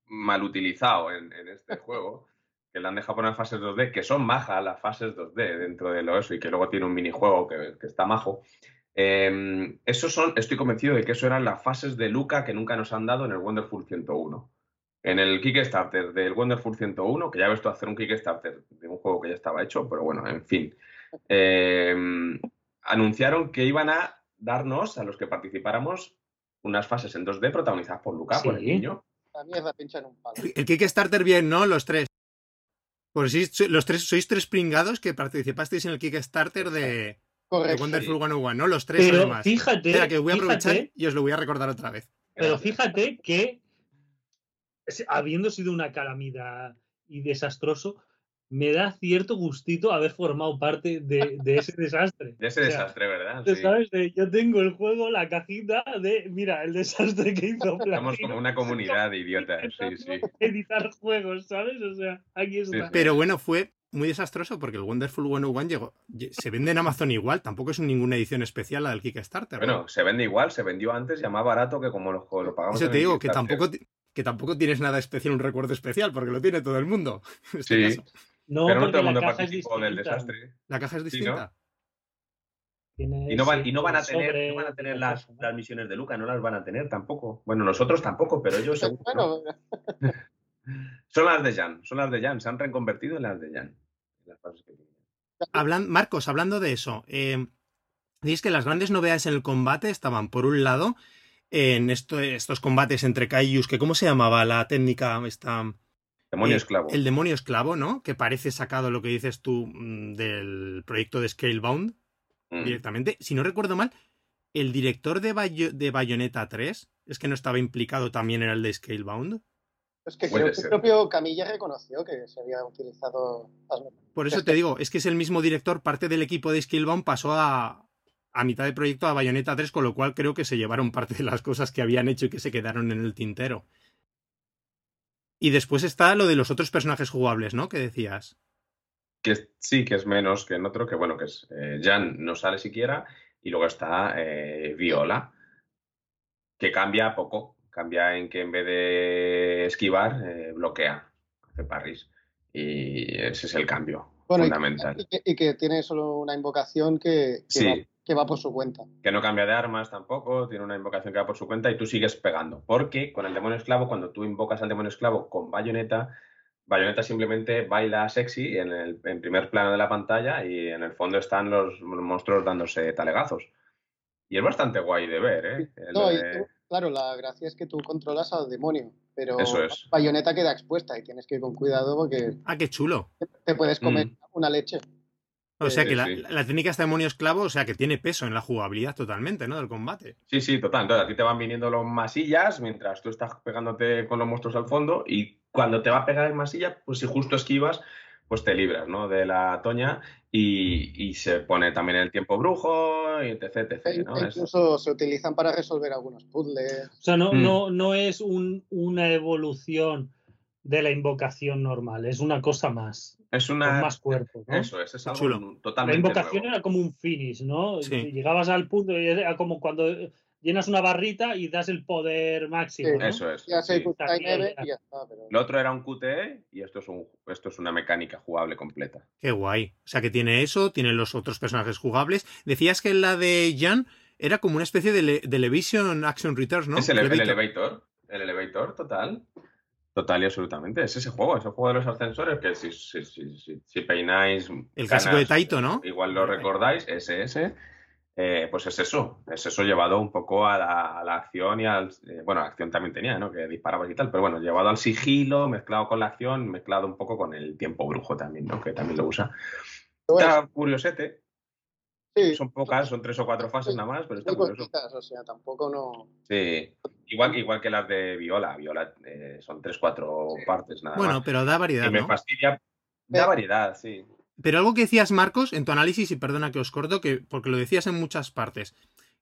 mal utilizado en, en este juego, que la han dejado poner fases 2D, que son majas las fases 2D dentro de lo eso y que luego tiene un minijuego que, que está majo. Eh, esos son, estoy convencido de que eso eran las fases de Luca que nunca nos han dado en el Wonderful 101 en el Kickstarter del Wonderful 101, que ya ves tú hacer un Kickstarter de un juego que ya estaba hecho, pero bueno, en fin. Eh, anunciaron que iban a darnos, a los que participáramos, unas fases en 2D protagonizadas por Luca, por el niño. La mierda pincha en un palo. El, el Kickstarter bien, ¿no? Los tres. Pues sí, los tres, sois tres pringados que participasteis en el Kickstarter de, de. Wonderful 101, ¿no? Los tres Pero además. fíjate, Espera, que voy a aprovechar fíjate, y os lo voy a recordar otra vez. pero fíjate que habiendo sido una calamidad y desastroso, me da cierto gustito haber formado parte de, de ese desastre. De ese O sea, desastre, ¿verdad? Sí. ¿Sabes? Yo tengo el juego, la cajita de, mira, el desastre que hizo Somos Platinum. como una comunidad de idiotas, sí, sí. Editar juegos, ¿sabes? O sea, aquí está. sí. Pero bueno, fue muy desastroso porque el Wonderful 101 llegó, lle- se vende en Amazon igual, tampoco es ninguna edición especial la del Kickstarter. ¿no? Bueno, se vende igual, se vendió antes ya más barato que como lo, lo pagamos. Eso te digo, que tampoco, que tampoco tienes nada especial, un recuerdo especial, porque lo tiene todo el mundo. en este Sí. caso. No, Pero no todo el mundo participó del desastre. La caja es Sí, ¿no? distinta. Y no van, y no van a tener, sobre no van a tener las, las misiones de Luca, no las van a tener tampoco. Bueno, nosotros tampoco, pero ellos seguro. ¿no? Bueno, Son las de Jan, son las de Jan, se han reconvertido en las de Jan. Las fases que tienen. Hablan, Marcos, hablando de eso, eh, dices que las grandes novedades en el combate estaban, por un lado, en esto- estos combates entre Kaijus, que ¿cómo se llamaba la técnica esta? Demonio Eh, esclavo. El demonio esclavo, ¿no? Que parece sacado lo que dices tú mm, del proyecto de Scalebound Mm. directamente. Si no recuerdo mal, el director de, Bayo- de Bayonetta 3 es que no estaba implicado también en el de Scalebound. es que creo que el propio Camilla reconoció que se había utilizado Por eso te digo, es que es el mismo director, parte del equipo de Scalebound pasó a, a mitad de proyecto a Bayonetta 3, con lo cual creo que se llevaron parte de las cosas que habían hecho y que se quedaron en el tintero. Y después está lo de los otros personajes jugables, ¿no? Que decías. Que sí, que es menos que en otro, que bueno, que es eh, Jan no sale siquiera, y luego está eh, Viola, que cambia poco, cambia en que en vez de esquivar, eh, bloquea, hace parries. Y ese es el cambio Bueno, fundamental. Y que, y que tiene solo una invocación que, que, Sí. Que va por su cuenta. que no cambia de armas tampoco, tiene una invocación que va por su cuenta y tú sigues pegando. Porque con el demonio esclavo, cuando tú invocas al demonio esclavo con bayoneta, bayoneta simplemente baila sexy en el en primer plano de la pantalla y en el fondo están los monstruos dándose talegazos. Y es bastante guay de ver, ¿eh? No, y eh, tú- claro, la gracia es que tú controlas al demonio, pero Eso es. Bayonetta queda expuesta y tienes que ir con cuidado porque Ah, qué chulo. te puedes comer Mm. una leche. O sea que la, sí. la técnica está demonio esclavo, o sea que tiene peso en la jugabilidad totalmente, ¿no? Del combate. Sí, sí, total. Entonces a ti te van viniendo los masillas mientras tú estás pegándote con los monstruos al fondo y cuando te va a pegar el masilla, pues si justo esquivas, pues te libras, ¿no? De la toña y, y se pone también el tiempo brujo y etc, etc, ¿no? E Es- incluso se utilizan para resolver algunos puzzles. O sea, no, Mm. no, no es un- una evolución de la invocación normal, es una cosa más, Es con una... más cuerpo. ¿no? Eso es, es algo Chulo. La totalmente invocación nuevo. era como un finish, ¿no? Sí. Llegabas al punto y era como cuando llenas una barrita y das el poder máximo. Sí, ¿no? Eso es. Ya se sí. Event y ya está. Pero... Lo otro era un QTE y esto es, un, esto es una mecánica jugable completa. Qué guay. O sea que tiene eso, tiene los otros personajes jugables. Decías que la de Jan era como una especie de, le- de Levision Action Returns, ¿no? Es el, el Elevator. elevator. El elevator, total. Total y absolutamente. Es ese juego, ese juego de los ascensores que si, si, si, si, si peináis. El clásico de Taito, ¿no? Igual lo recordáis, ese, ese. eh, pues es eso, es eso llevado un poco a la, a la acción y al. eh, bueno, la acción también tenía, ¿no? Que disparabas y tal, pero bueno, llevado al sigilo, mezclado con la acción, mezclado un poco con el tiempo brujo también, ¿no? Que también lo usa. Está curiosete, sí, son pocas, son tres o cuatro fases nada más, pero está muy curioso. cortitas, o sea, tampoco no. Sí, igual, igual que las de Viola. Viola eh, son tres, cuatro partes nada Bueno, más. pero da Y variedad, me ¿no? fastidia. Da variedad, sí. Pero algo que decías, Marcos, en tu análisis, y perdona que os corto, que, porque lo decías en muchas partes,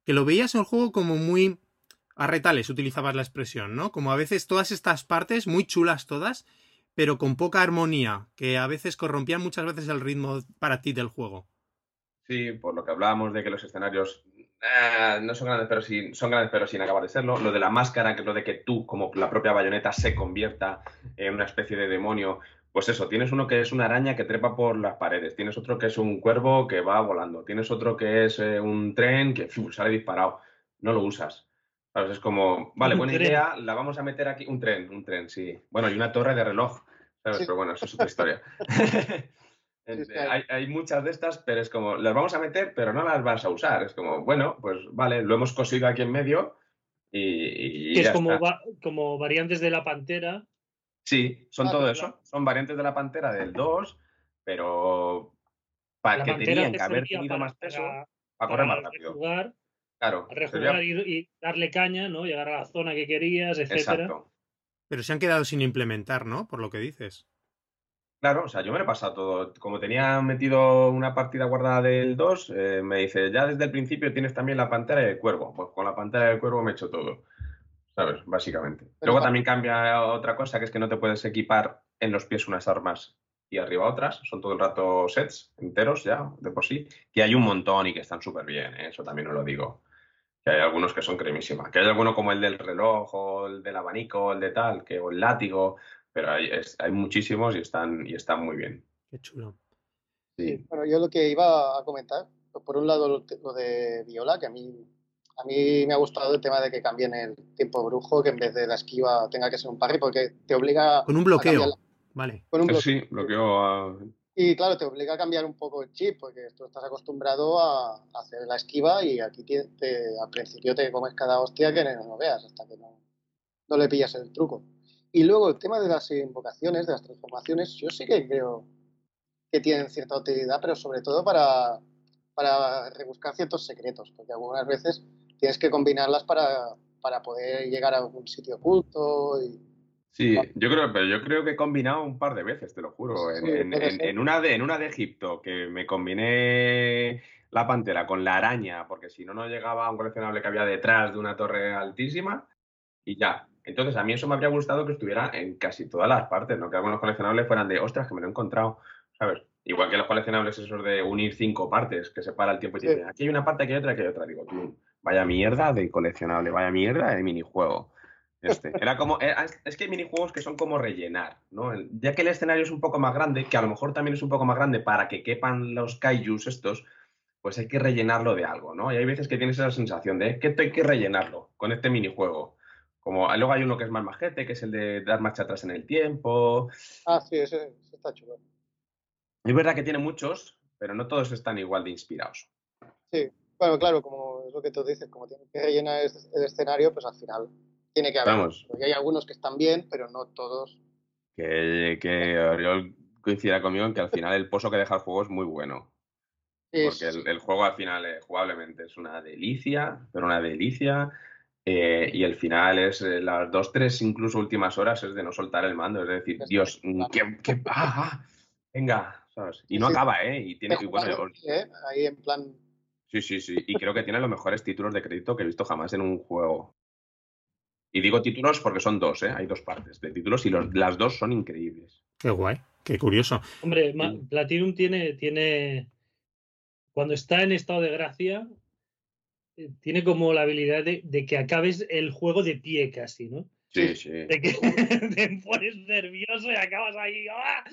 que lo veías en el juego como muy a retales, utilizabas la expresión, ¿no? Como a veces todas estas partes, muy chulas todas, pero con poca armonía, que a veces corrompían muchas veces el ritmo para ti del juego. Sí, por lo que hablábamos de que los escenarios ah, no son grandes, pero sí, son grandes, pero sin acabar de serlo. Lo de la máscara, que es lo de que tú, como la propia bayoneta, se convierta en una especie de demonio. Pues eso, tienes uno que es una araña que trepa por las paredes, tienes otro que es un cuervo que va volando, tienes otro que es eh, un tren que fiu, sale disparado. No lo usas. ¿Sabes? Es como, vale, buena tren. idea, la vamos a meter aquí. Un tren, un tren, sí. Bueno, y una torre de reloj. ¿Sabes? Sí. Pero bueno, eso es otra historia. Hay, hay muchas de estas, pero es como, las vamos a meter, pero no las vas a usar. Es como, bueno, pues vale, lo hemos cosido aquí en medio y, y que es ya como, está. va- como variantes de la pantera. Sí, son Ah, todo claro. eso. Son variantes de la Pantera del 2, pero para La que tenían te que haber tenido para- más peso para- para correr más rápido. rejugar, Claro, rejugar y, y darle caña, ¿no? Llegar a la zona que querías, etcétera. Exacto. Pero se han quedado sin implementar, ¿no? Por lo que dices. Claro, o sea, yo me lo he pasado todo. Como tenía metido una partida guardada del 2, eh, me dice, ya desde el principio tienes también la pantera del cuervo. Pues con la pantera del cuervo me he hecho todo. ¿Sabes? Básicamente. Luego también cambia otra cosa, que es que no te puedes equipar en los pies unas armas y arriba otras. Son todo el rato sets enteros ya, de por sí. Que hay un montón y que están súper bien, ¿eh? eso también os lo digo. Que hay algunos que son cremísima. Que hay alguno como el del reloj, o el del abanico, o el de tal, que, o el látigo. Pero hay, es- hay muchísimos y están, y están muy bien. Qué chulo. Sí. Bueno, yo lo que iba a comentar, por un lado lo, lo de Viola, que a mí, a mí me ha gustado el tema de que cambien el tiempo brujo, que en vez de la esquiva tenga que ser un parry, porque te obliga Con un a bloqueo. cambiar la- Vale. con un bloqueo. sí, bloqueo a... Y claro, te obliga a cambiar un poco el chip, porque tú estás acostumbrado a a hacer la esquiva y aquí te- te- al principio te comes cada hostia que no veas, hasta que no, no le pillas el truco. Y luego el tema de las invocaciones, de las transformaciones, yo sí que creo que tienen cierta utilidad, pero sobre todo para, para rebuscar ciertos secretos, porque algunas veces tienes que combinarlas para, para poder llegar a algún sitio oculto y, Sí, yo creo, pero yo creo que he combinado un par de veces, te lo juro. En, Sí, en- puede en- ser. en una de, en una de Egipto, que me combiné la pantera con la araña, porque si no, no llegaba a un coleccionable que había detrás de una torre altísima, y ya. Entonces, a mí eso me habría gustado que estuviera en casi todas las partes, ¿no? Que algunos coleccionables fueran de, ostras, que me lo he encontrado, ¿sabes? Igual que los coleccionables esos de unir cinco partes, que separa el tiempo y Sí. dicen, aquí hay una parte, aquí hay otra, aquí hay otra. Digo, tú, vaya mierda de coleccionable, vaya mierda de minijuego. Este. Era como, era- es- que hay minijuegos que son como rellenar, ¿no? Ya que el escenario es un poco más grande, que a lo mejor también es un poco más grande para que quepan los kaijus estos, pues hay que rellenarlo de algo, ¿no? Y hay veces que tienes esa sensación de que esto hay que rellenarlo con este minijuego. Como luego hay uno que es más majete, que es el de dar marcha atrás en el tiempo. Ah, sí, ese, ese está chulo. Es verdad que tiene muchos, pero no todos están igual de inspirados. Sí, bueno, claro, como es lo que tú dices, como tiene que rellenar el escenario, pues al final tiene que haber. Vamos. Porque hay algunos que están bien, pero no todos. Que, que Oriol coincida conmigo en que al final el pozo que deja el juego es muy bueno. Porque el, el, juego al final, eh, jugablemente, es una delicia, pero una delicia. Eh, y el final es eh, las dos, tres, incluso últimas horas es de no soltar el mando. Es decir, Dios, qué, qué ah, venga, ¿sabes? Y no acaba, ¿eh? Y tiene, y bueno, ¿eh? Ahí en plan. Sí, sí, sí. Y creo que tiene los mejores títulos de crédito que he visto jamás en un juego. Y digo títulos porque son dos, ¿eh? Hay dos partes de títulos y los, las dos son increíbles. Qué guay, qué curioso. Hombre, Platinum tiene, tiene. Cuando está en estado de gracia, tiene como la habilidad de, de, que acabes el juego de pie casi, ¿no? Sí, sí. De que te pones nervioso y acabas ahí. ¡ah!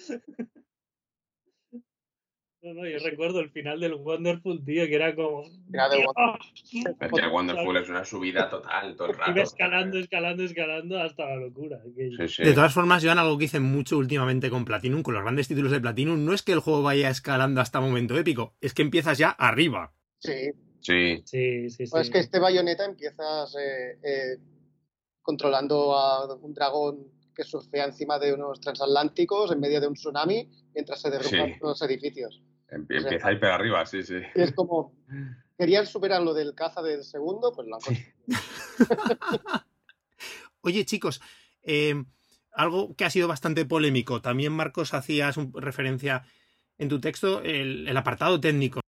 No, no, yo recuerdo el final del Wonderful, tío, que era como. Era de que el Wonderful es una subida total todo el rato. Iba escalando, escalando, escalando hasta la locura. Sí, sí. De todas formas, Joan, algo que hice mucho últimamente con Platinum, con los grandes títulos de Platinum, no es que el juego vaya escalando hasta momento épico, es que empiezas ya arriba. Sí. Sí. Sí, sí, sí. Pues es que este bayoneta empiezas eh, eh, controlando a un dragón que surfea encima de unos transatlánticos en medio de un tsunami mientras se derrumban Sí. los edificios. Empieza O sea, ahí pega arriba, sí, sí. Y es como, querían superar lo del caza del segundo, pues lo han conseguido. Oye, chicos, eh, algo que ha sido bastante polémico. También, Marcos, hacías un- referencia en tu texto, el, el apartado técnico.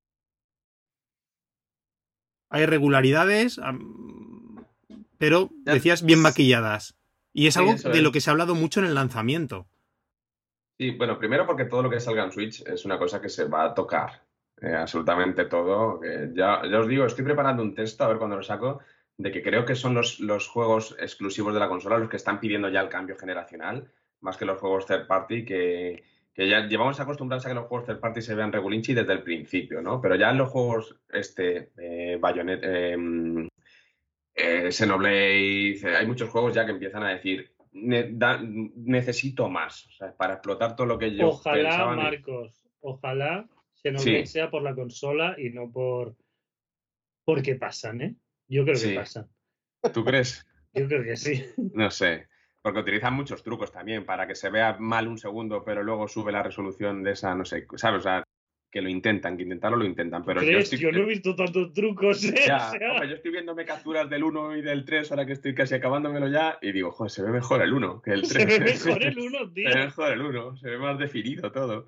Hay irregularidades, pero decías bien maquilladas. Y es algo de es. lo que se ha hablado mucho en el lanzamiento. Sí, bueno, primero porque todo lo que salga en Switch es una cosa que se va a tocar. eh, absolutamente todo. ya, ya os digo, estoy preparando un texto, a ver cuándo lo saco, de que creo que son los, los juegos exclusivos de la consola los que están pidiendo ya el cambio generacional, más que los juegos third party, que, que ya llevamos acostumbrados a que los juegos third party se vean regulinchi desde el principio, ¿no? Pero ya en los juegos, este, eh, Bayonet, eh, eh, Xenoblade, eh, hay muchos juegos ya que empiezan a decir, "Ne- da- necesito más, o sea, para explotar todo lo que yo Ojalá, Marcos, ojalá Xenoblade Sí. sea por la consola y no por. Porque pasan, ¿eh? Yo creo Sí. que pasan. ¿Tú crees? Yo creo que sí. No sé. Porque utilizan muchos trucos también para que se vea mal un segundo, pero luego sube la resolución de esa, no sé, ¿sabes? O sea, que lo intentan, que intentarlo lo intentan. Pero yo, estoy, Yo no he visto tantos trucos, ¿eh? ya, O sea, hombre, yo estoy viéndome capturas del 1 y del 3 ahora que estoy casi acabándomelo ya y digo, joder, se ve mejor el 1 que el 3. se ve mejor el uno, tío. Se ve mejor el 1, se ve más definido todo.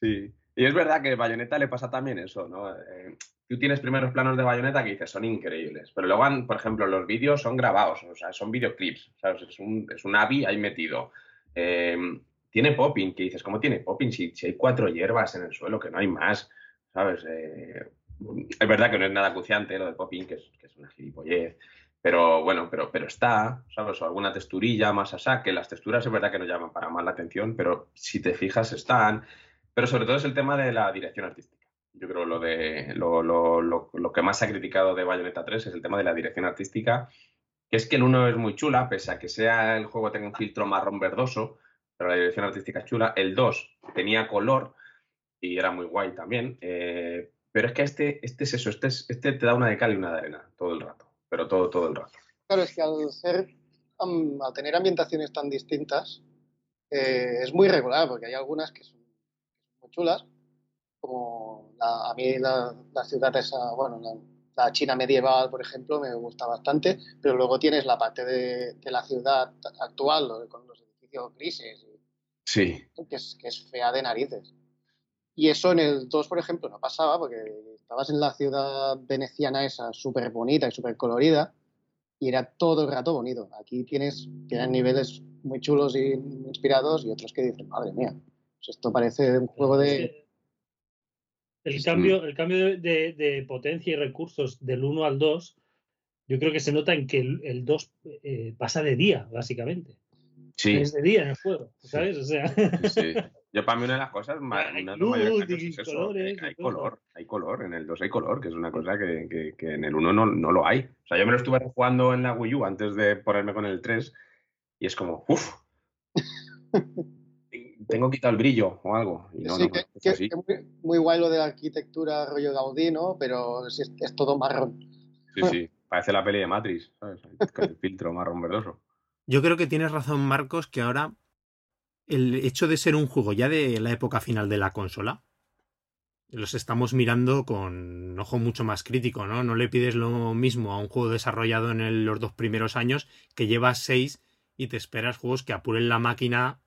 Sí. Y es verdad que Bayonetta le pasa también eso, ¿no? Eh, tú tienes primeros planos de Bayonetta que dices, son increíbles, pero luego, por ejemplo, los vídeos son grabados, o sea, son videoclips, ¿sabes? Es un, es un ahí metido. Eh, tiene popping, que dices, ¿cómo tiene popping si, hay cuatro hierbas en el suelo, que no hay más, ¿sabes? Eh, es verdad que no es nada acuciante lo de popping, que es, que es una gilipollez, pero bueno, pero, está, ¿sabes? O alguna texturilla más a saque. Las texturas es verdad que no llaman para más la atención, pero si te fijas están. Pero sobre todo es el tema de la dirección artística. Yo creo lo de lo, lo, lo, lo que más se ha criticado de Bayonetta 3 es el tema de la dirección artística, que es que el 1 es muy chula, pese a que sea el juego tenga un filtro marrón verdoso, pero la dirección artística es chula. El 2 tenía color y era muy guay también. eh, pero es que este, este es eso, este, es- este te da una de cal y una de arena todo el rato, pero todo, todo el rato. Claro, es que al ser, am- al tener ambientaciones tan distintas, eh, es muy regular, porque hay algunas que son muy chulas, como la- a mí la, la ciudad esa, bueno, la, la China medieval, por ejemplo, me gusta bastante, pero luego tienes la parte de, de la ciudad actual, con los edificios grises, y- Sí, que es, que es fea de narices. Y eso en el 2, por ejemplo, no pasaba, porque estabas en la ciudad veneciana esa, súper bonita y súper colorida, y era todo el rato bonito. Aquí tienes, tienes niveles muy chulos y inspirados, y otros que dicen, madre mía, pues esto parece un juego de... El cambio, el cambio de, de- potencia y recursos del 1 al 2, yo creo que se nota en que el, el 2 eh, pasa de día, básicamente. sí. Es de día en el juego, ¿sabes? O sea, Sí. Yo para mí una de las cosas, ma- Hay una luz cambios y es colores y hay cosas. color, hay color, en el 2 hay color, que es una cosa que, que- que en el 1 no, no lo hay. O sea, yo me lo estuve jugando en la Wii U antes de ponerme con el 3 y es como, uff, tengo quitado el brillo o algo. Y no, sí, no, que, es que- así. que muy, muy guay lo de la arquitectura rollo Gaudí, ¿no? Pero es, es todo marrón. Sí, sí, parece la peli de Matrix, ¿sabes? El filtro marrón verdoso. Yo creo que tienes razón, Marcos, que ahora el hecho de ser un juego ya de la época final de la consola los estamos mirando con ojo mucho más crítico, ¿no? No le pides lo mismo a un juego desarrollado en los dos primeros años que lleva seis y te esperas juegos que apuren la máquina.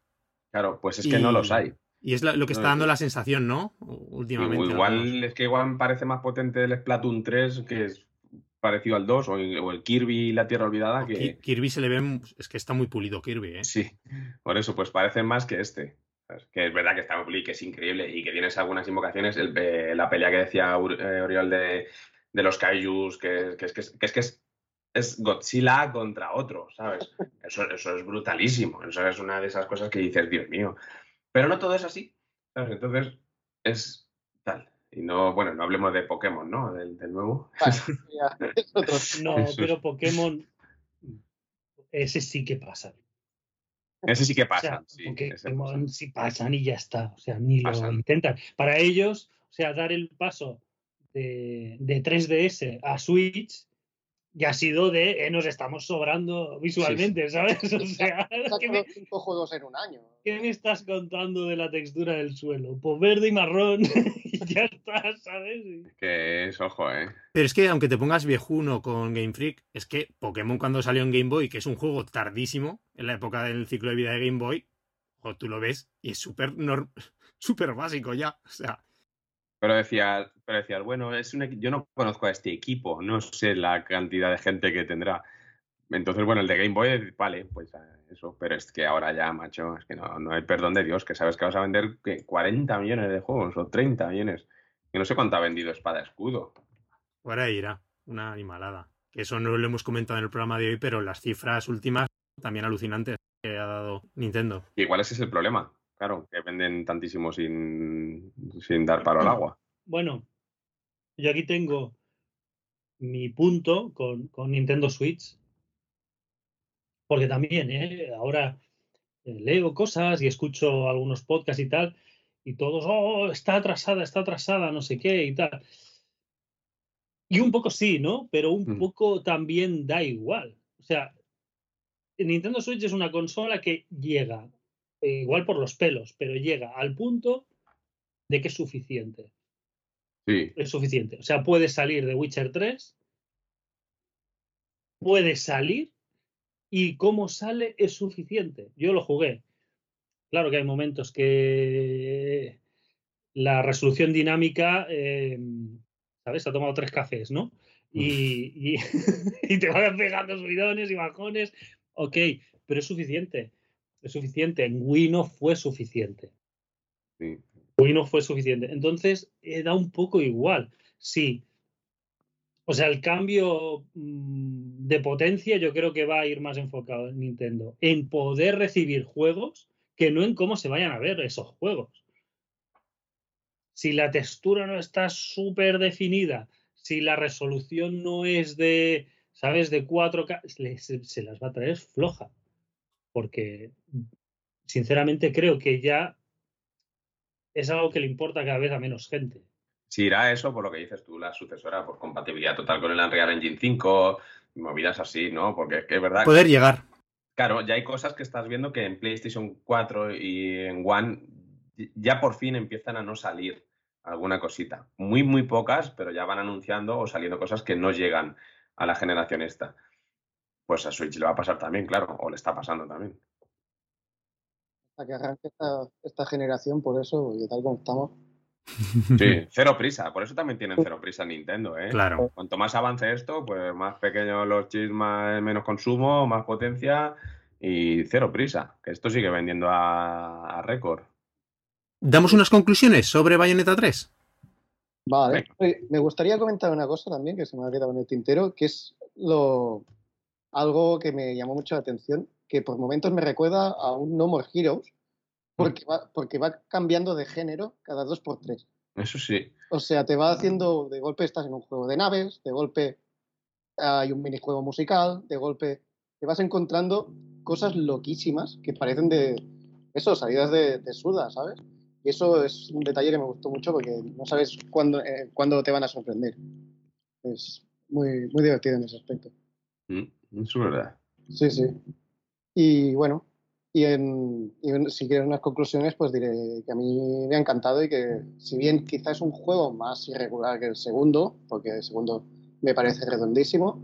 Claro, pues es que no los hay. Y es lo que está dando la sensación, ¿no? Últimamente. Igual es que igual parece más potente el Splatoon 3, que es parecido al 2, o el, Kirby y la Tierra Olvidada. que... Kirby se le ve. Es que está muy pulido Kirby, ¿eh? Sí, por eso, pues parece más que este. Que es verdad que está muy pulido, que es increíble y que tienes algunas invocaciones. Eh, la pelea que decía eh, Oriol de, de los Kaijus, que, que, es, que, es, que es es Godzilla contra otro, ¿sabes? Eso, eso es brutalísimo. Eso es una de esas cosas que dices, Dios mío. Pero no todo es así. Entonces, es tal. Y no, bueno, no hablemos de Pokémon, ¿no? Del, nuevo. no, pero Pokémon, ese sí que pasa. Ese sí que pasa. Pokémon sí pasan y ya está. O sea, ni lo intentan. Para ellos, o sea, dar el paso de, de 3DS a Switch y ha sido de eh, nos estamos sobrando visualmente, ¿sabes? O sea, ¿qué me, cinco juegos en un año. ¿Qué me estás contando de la textura del suelo? Pues verde y marrón y ya está, ¿sabes? Que es, ojo, ¿eh? Pero es que aunque te pongas viejuno con Game Freak, es que Pokémon cuando salió en Game Boy, que es un juego tardísimo, en la época del ciclo de vida de Game Boy, o tú lo ves y es súper súper básico ya, o sea... Pero decías, pero decías, bueno, es un, yo no conozco a este equipo, no sé la cantidad de gente que tendrá. Entonces, bueno, el de Game Boy, vale, pues eh, eso, pero es que ahora ya, macho, es que no, no hay perdón de Dios, que sabes que vas a vender ¿qué? 40 millones de juegos o 30 millones. Que no sé cuánto ha vendido Espada Escudo. Ahí irá, una animalada. Que eso no lo hemos comentado en el programa de hoy, pero las cifras últimas también alucinantes que ha dado Nintendo. igual ese es el problema, Claro, que venden tantísimo sin, sin dar palo al agua. Bueno, yo aquí tengo mi punto con, Nintendo Switch. Porque también, ¿eh? ahora eh, leo cosas y escucho algunos podcasts y tal, y todos, oh, está atrasada, está atrasada, no sé qué y tal. Y un poco sí, ¿no? Pero un mm. poco también da igual. O sea, Nintendo Switch es una consola que llega igual por los pelos, pero llega al punto de que es suficiente. Sí. Es suficiente. O sea, puede salir de Witcher 3, puede salir y cómo sale es suficiente. Yo lo jugué. Claro que hay momentos que la resolución dinámica, em, ¿sabes? Ha tomado tres cafés, ¿no? Y, y, y, te van pegando subidones y bajones. Ok, pero es suficiente es suficiente. En Wii no fue suficiente. Sí. Wii no fue suficiente. Entonces, eh, da un poco igual. Sí. O sea, el cambio mm, de potencia yo creo que va a ir más enfocado en Nintendo. En poder recibir juegos que no en cómo se vayan a ver esos juegos. Si la textura no está súper definida, si la resolución no es de, ¿sabes?, de 4K, se las va a traer floja porque sinceramente creo que ya es algo que le importa cada vez a menos gente. Si irá eso, por lo que dices tú, la sucesora, por compatibilidad total con el Unreal Engine 5, movidas así, ¿no? Porque es verdad. Poder llegar. Claro, ya hay cosas que estás viendo que en PlayStation 4 y en One ya por fin empiezan a no salir alguna cosita. Muy, muy pocas, pero ya van anunciando o saliendo cosas que no llegan a la generación esta pues a Switch le va a pasar también, claro, o le está pasando también. Hasta que arranque esta, generación, por eso, y tal como estamos. Sí, cero prisa, por eso también tienen cero prisa Nintendo, ¿eh? Claro. Cuanto más avance esto, pues más pequeños los chips, más, menos consumo, más potencia y cero prisa, que esto sigue vendiendo a, récord. ¿Damos unas conclusiones sobre Bayonetta 3? Vale. Me gustaría comentar una cosa también que se me ha quedado en el tintero, que es lo, algo que me llamó mucho la atención, que por momentos me recuerda a un No More Heroes, mm. porque va, porque va cambiando de género cada dos por tres. Eso sí. O sea, te va haciendo, de golpe estás en un juego de naves, de golpe hay un minijuego musical, de golpe te vas encontrando cosas loquísimas que parecen de, eso, salidas de, Suda, ¿sabes? Y eso es un detalle que me gustó mucho porque no sabes cuándo, eh, cuándo te van a sorprender. Es muy, muy divertido en ese aspecto. Mm. Es verdad. Sí, sí. Y bueno, Y, en, si quieres unas conclusiones, pues diré que a mí me ha encantado y que si bien quizás es un juego más irregular que el segundo, porque el segundo me parece redondísimo,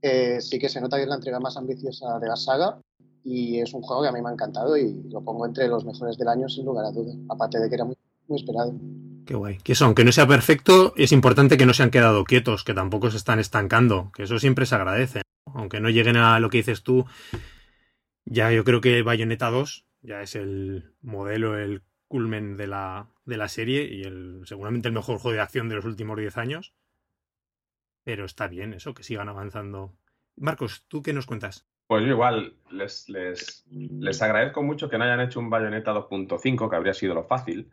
eh, sí que se nota que es la entrega más ambiciosa de la saga y es un juego que a mí me ha encantado y lo pongo entre los mejores del año sin lugar a dudas, aparte de que era muy, muy esperado. Qué guay. Que eso, aunque no sea perfecto, es importante que no se han quedado quietos, que tampoco se están estancando, que eso siempre se agradece. Aunque no lleguen a lo que dices tú, ya yo creo que Bayonetta 2 ya es el modelo, el culmen de la, de la serie y el, seguramente el mejor juego de acción de los últimos 10 años. Pero está bien eso, que sigan avanzando. Marcos, ¿tú qué nos cuentas? Pues yo igual les, les, les agradezco mucho que no hayan hecho un Bayonetta 2.5, que habría sido lo fácil,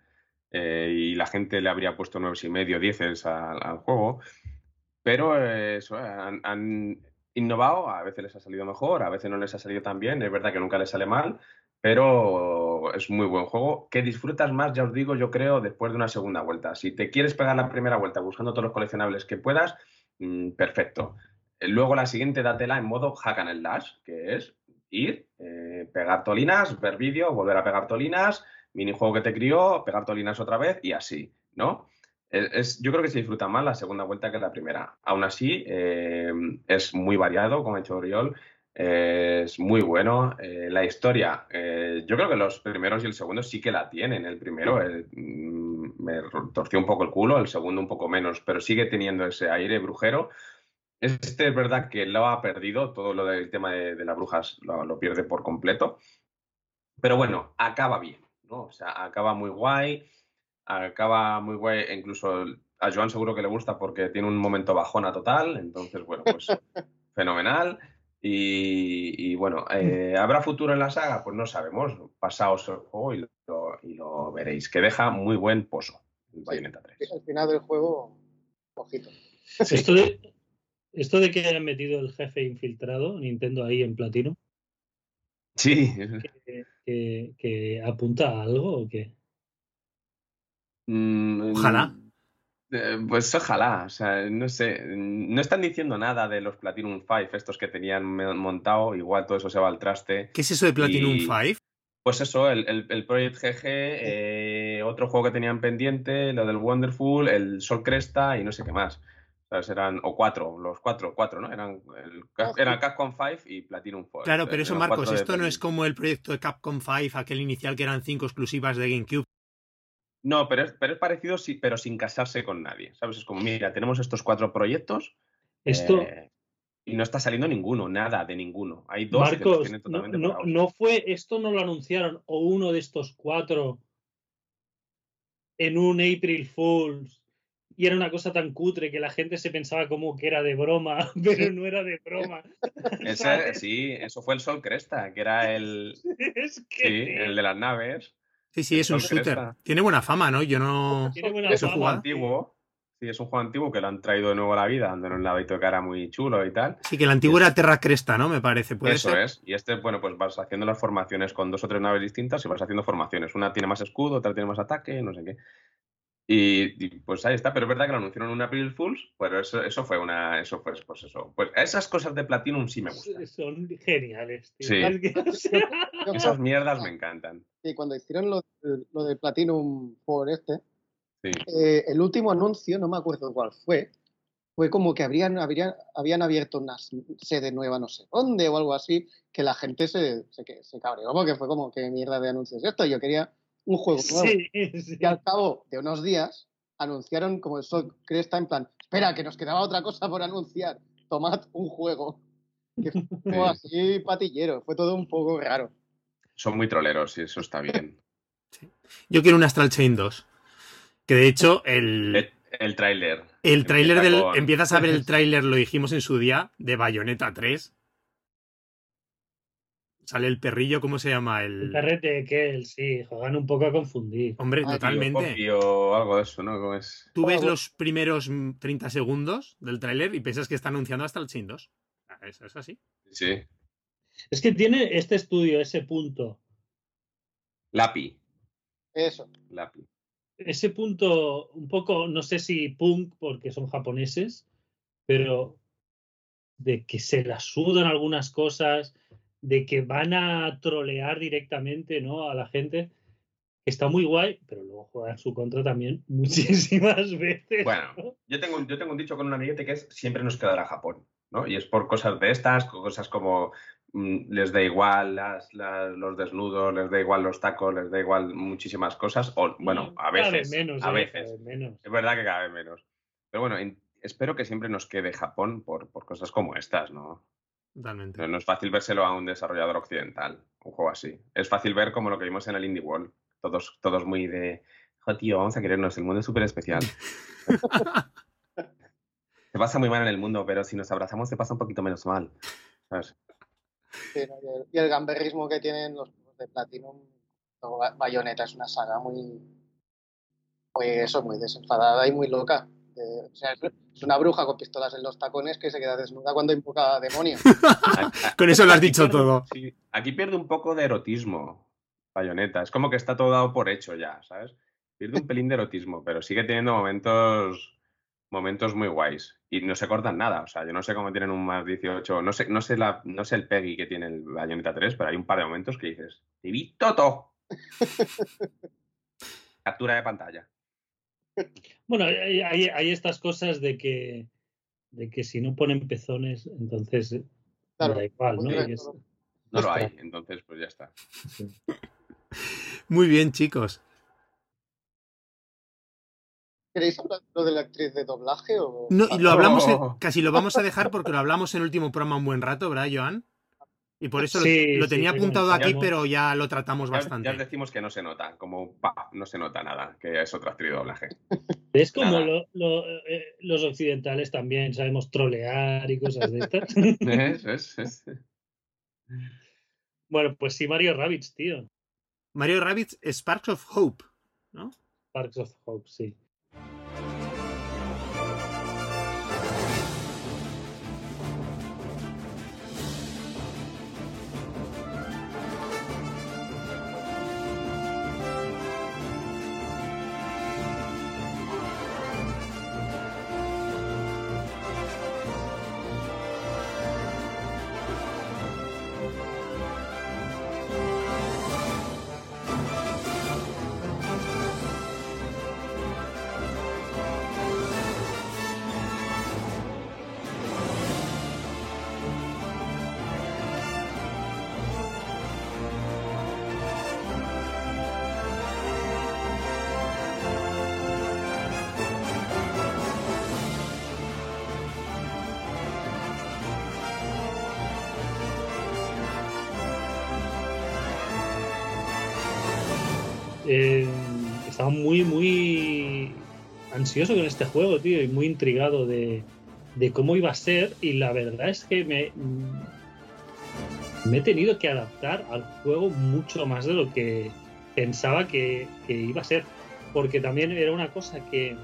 eh, y la gente le habría puesto y medio, 10 al, al juego. Pero eh, eso, han, han, innovado, a veces les ha salido mejor, a veces no les ha salido tan bien, es verdad que nunca les sale mal, pero es muy buen juego que disfrutas más, ya os digo, yo creo, después de una segunda vuelta. Si te quieres pegar la primera vuelta buscando todos los coleccionables que puedas, mm, perfecto. Eh, luego la siguiente, dátela en modo hack and slash, que es ir, eh, pegar tolinas, ver vídeo, volver a pegar tolinas, minijuego que te crió, pegar tolinas otra vez y así, ¿no? Es, yo creo que se disfruta más la segunda vuelta que la primera. Aún así, eh, es muy variado, como ha hecho Oriol, es muy bueno. Eh, la historia, eh, yo creo que los primeros y el segundo sí que la tienen. El primero mm, me torció un poco el culo, el segundo un poco menos, pero sigue teniendo ese aire brujero. Este es verdad que lo ha perdido, todo lo del tema de, las brujas lo, lo, pierde por completo. Pero bueno, acaba bien, ¿no? O sea, acaba muy guay acaba muy guay, incluso a Joan seguro que le gusta porque tiene un momento bajona total, entonces bueno, pues fenomenal. Y, bueno, eh, ¿habrá futuro en la saga? Pues no sabemos, pasaos el juego y lo, veréis, que deja muy buen pozo el Bayonetta 3. al final del juego, ojito. Esto de, esto de que hayan metido el jefe infiltrado, Nintendo ahí en platino. Sí. ¿Que, que apunta a algo o qué? Mm, ojalá. Eh, pues ojalá, o sea, no sé, no están diciendo nada de los Platinum 5, estos que tenían montado, igual todo eso se va al traste. ¿Qué es eso de Platinum 5? Pues eso, el, el, Project GG, eh, otro juego que tenían pendiente, lo del Wonderful, el Sol Cresta y no sé qué más. O sea, eran, o cuatro, los cuatro, cuatro, ¿no? Eran, el, eran Capcom 5 y Platinum 4. Claro, pero eso, Marcos, esto no es como el proyecto de Capcom 5, aquel inicial que eran cinco exclusivas de GameCube, no, pero es, pero es parecido, sí, pero sin casarse con nadie. ¿Sabes? Es como, mira, tenemos estos cuatro proyectos. Esto. Eh, y no está saliendo ninguno, nada de ninguno. Hay dos Marcos, que totalmente no, no, fue, esto no lo anunciaron, o uno de estos cuatro en un April Fools y era una cosa tan cutre que la gente se pensaba como que era de broma, pero no era de broma. sí, eso fue el Sol Cresta, que era el, es que... sí, el de las naves. Sí, sí, es un shooter. Tiene buena fama, ¿no? Yo no. es un juego antiguo. Sí, es un juego antiguo que lo han traído de nuevo a la vida, dándole un ladito de cara muy chulo y tal. Sí, que el antiguo era Terra Cresta, ¿no? Me parece. ¿Puede Eso es. Y este, bueno, pues vas haciendo las formaciones con dos o tres naves distintas y vas haciendo formaciones. Una tiene más escudo, otra tiene más ataque, no sé qué. Y, pues ahí está, pero es verdad que lo anunciaron en un April Fools, pero eso, eso fue una, eso fue, pues eso, pues esas cosas de Platinum sí me gustan. Son geniales, tío. Sí. Esas mierdas me encantan. Y cuando hicieron lo, lo de Platinum por este, eh, el último anuncio, no me acuerdo cuál fue, fue como que habrían, habrían, habían abierto una sede nueva no sé dónde o algo así, que la gente se, se, se cabreó, porque fue como, que mierda de anuncios esto? Yo quería un juego nuevo. Y al cabo de unos días anunciaron como el Sol Cresta en plan, espera, que nos quedaba otra cosa por anunciar, tomad un juego. Que fue así patillero, fue todo un poco raro. Son muy troleros y eso está bien. Yo quiero un Astral Chain 2. Que de hecho el... El, el tráiler. El tráiler del... Empiezas a ver el tráiler, lo dijimos en su día, de Bayonetta 3 Sale el perrillo, ¿cómo se llama? El, perrete que sí, juegan un poco a confundir. Hombre, totalmente. O algo de eso, ¿no? Es... Tú ves los primeros 30 segundos del tráiler y piensas que está anunciando hasta el Chin 2. Ah, es, es así. Sí. Es que tiene este estudio, ese punto. Lapi. Eso. Lapi. Ese punto, un poco, no sé si punk, porque son japoneses, pero de que se la sudan algunas cosas, de que van a trolear directamente ¿no? a la gente. Está muy guay, pero luego juega en su contra también muchísimas veces. Bueno, yo tengo, yo tengo un dicho con un amiguete que es siempre nos quedará Japón, ¿no? Y es por cosas de estas, cosas como mm, les da igual las, las, los desnudos, les da igual los tacos, les da igual muchísimas cosas. O, bueno, a veces. menos, a eh, veces. cada vez menos. Es verdad que cada vez menos. Pero bueno, en- espero que siempre nos quede Japón por, por cosas como estas, ¿no? Totalmente. No no es fácil vérselo a un desarrollador occidental, un juego así. Es fácil ver como lo que vimos en el Indie World. Todos, todos muy de, jo, tío, vamos a querernos, el mundo es súper especial. Se pasa muy mal en el mundo, pero si nos abrazamos se pasa un poquito menos mal. ¿sabes? Sí, ¿no? y, el, gamberrismo que tienen los juegos de Platinum, Bayonetta es una saga muy, muy eso, muy desenfadada y muy loca. O sea, es- una bruja con pistolas en los tacones que se queda desnuda cuando invoca a demonios. Con eso lo has aquí dicho pierde- todo. sí, aquí pierde un poco de erotismo, Bayonetta. Es como que está todo dado por hecho ya, ¿sabes? Pierde un pelín de erotismo, pero sigue teniendo momentos momentos muy guays. Y no se cortan nada. O sea, yo no sé cómo tienen un más 18. No sé, no sé, la, no sé el Peggy que tiene el Bayonetta 3, pero hay un par de momentos que dices, ¡Te vi todo! Captura de pantalla. Bueno, hay, hay- hay estas cosas de que, de que si no ponen pezones, entonces Claro, da igual, ¿no? bien, es-. No lo hay, entonces pues ya está. sí. Muy bien, chicos. ¿Queréis hablar lo de la actriz de doblaje? O... No, lo hablamos, en- Oh. casi lo vamos a dejar porque lo hablamos en el último programa un buen rato, ¿verdad, Joan? Y por eso lo- Sí, lo, sí, tenía sí, apuntado aquí, pero ya lo tratamos Ya, bastante. ya os decimos que no se nota, como pa, no se nota nada, que es otra actriz de doblaje. Es como Nada. lo- lo- eh, los occidentales también sabemos trolear y cosas de estas. Es- es- es- bueno, pues sí, Mario Rabbits, tío. Mario Rabbits Sparks of Hope, ¿no? Parks of Hope, sí. Ansioso con este juego, tío, y muy intrigado de, de cómo iba a ser. Y la verdad es que me, me he tenido que adaptar al juego mucho más de lo que pensaba que, que iba a ser. Porque también era una cosa que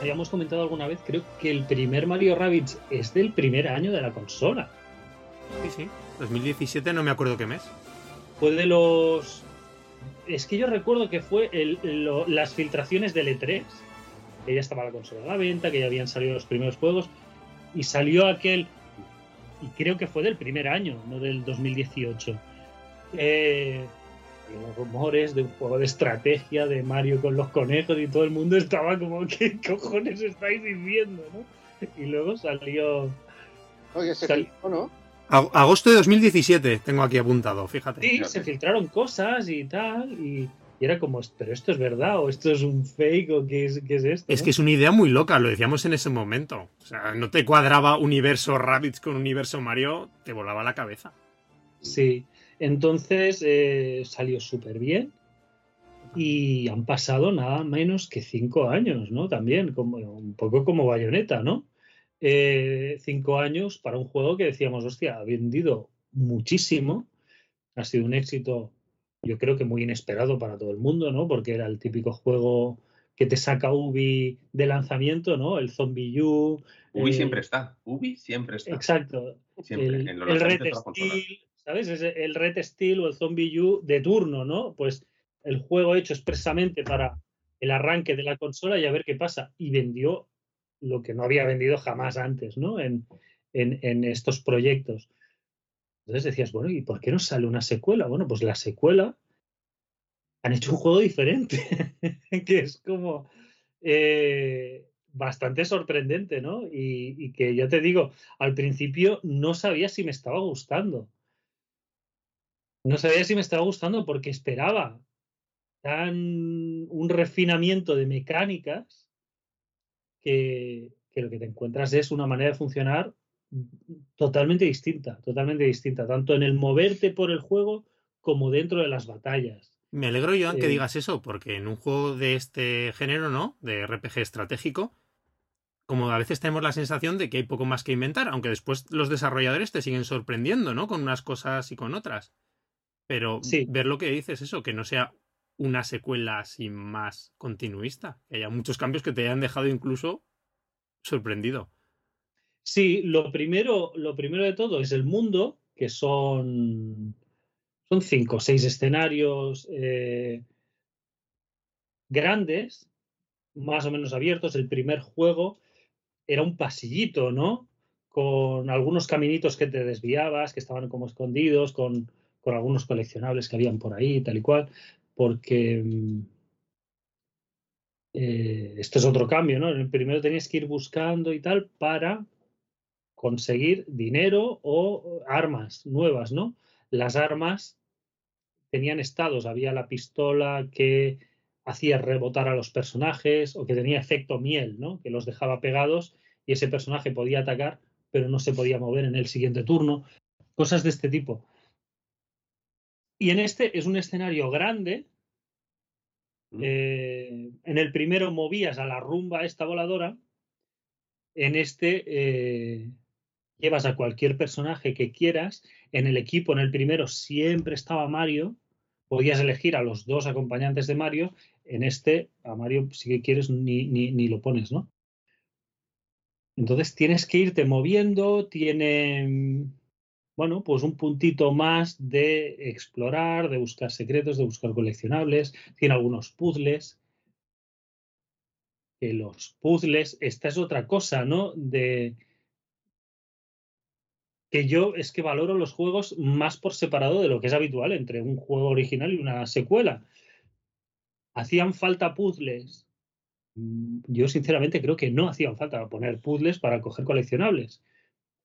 habíamos comentado alguna vez. Creo que el primer Mario Rabbids es del primer año de la consola. Sí, sí. 2017, no me acuerdo qué mes. fue de los. Es que yo recuerdo que fue el- lo- las filtraciones del E3. Que ya estaba la consola a la venta, que ya habían salido los primeros juegos. Y salió aquel. Y creo que fue del primer año, no del 2018. Eh, unos rumores de un juego de estrategia de Mario con los conejos y todo el mundo estaba como, ¿qué cojones estáis diciendo? ¿no? Y luego salió. Oye, se Sal- filtró, ¿no? Ag- Agosto de 2017, tengo aquí apuntado, fíjate. Sí, se filtraron cosas y tal, y, y era como, pero esto es verdad, o esto es un fake, o qué es, qué es esto. Es no? que es una idea muy loca, lo decíamos en ese momento. O sea, no te cuadraba universo Rabbids con universo Mario, te volaba la cabeza. Sí, entonces eh, salió súper bien y han pasado nada menos que cinco años, ¿no? También, como, un poco como Bayonetta, ¿no? Eh, cinco años para un juego que decíamos, hostia, ha vendido muchísimo, ha sido un éxito, yo creo que muy inesperado para todo el mundo, ¿no? Porque era el típico juego que te saca Ubi de lanzamiento, ¿no? El Zombie U. Ubi eh, siempre está. Ubi siempre está. Exacto, Siempre. el, en los el Red. Steel, ¿sabes? Es el Red Steel o el Zombie U de turno, ¿no? Pues el juego hecho expresamente para el arranque de la consola y a ver qué pasa. Y vendió lo que no había vendido jamás antes, ¿no? En, en, en estos proyectos. Entonces decías, bueno, ¿y por qué no sale una secuela? Bueno, pues la secuela han hecho un juego diferente, que es como eh, bastante sorprendente, ¿no? Y, que yo te digo, al principio no sabía si me estaba gustando. No sabía si me estaba gustando porque esperaba tan un refinamiento de mecánicas que, que lo que te encuentras es una manera de funcionar totalmente distinta, totalmente distinta, tanto en el moverte por el juego como dentro de las batallas. Me alegro, Joan, eh, que digas eso, porque en un juego de este género, ¿no? De RPG estratégico, como a veces tenemos la sensación de que hay poco más que inventar, aunque después los desarrolladores te siguen sorprendiendo, ¿no? Con unas cosas y con otras. Pero sí. ver lo que dices, eso, que no sea una secuela así más continuista, que haya muchos cambios que te hayan dejado incluso sorprendido. Sí, lo primero, lo primero de todo es el mundo, que son, son cinco o seis escenarios eh, grandes, más o menos abiertos. El primer juego era un pasillito, ¿no? Con algunos caminitos que te desviabas, que estaban como escondidos, con, con algunos coleccionables que habían por ahí, tal y cual, porque eh, esto es otro cambio, ¿no? Primero tenías que ir buscando y tal para conseguir dinero o armas nuevas, ¿no? Las armas tenían estados, había la pistola que hacía rebotar a los personajes o que tenía efecto miel, ¿no? Que los dejaba pegados y ese personaje podía atacar, pero no se podía mover en el siguiente turno. Cosas de este tipo. Y en este es un escenario grande. Eh, en el primero movías a la rumba esta voladora. En este eh, llevas a cualquier personaje que quieras. En el equipo, en el primero, siempre estaba Mario. Podías elegir a los dos acompañantes de Mario. En este, a Mario, si que quieres, ni, ni, ni lo pones, ¿no? Entonces tienes que irte moviendo, tiene, bueno, pues un puntito más de explorar, de buscar secretos, de buscar coleccionables, tiene algunos puzzles. Que los puzzles, esta es otra cosa, ¿no? De, que yo es que valoro los juegos más por separado de lo que es habitual entre un juego original y una secuela. ¿Hacían falta puzzles? Mm, yo sinceramente creo que no hacían falta poner puzzles para coger coleccionables.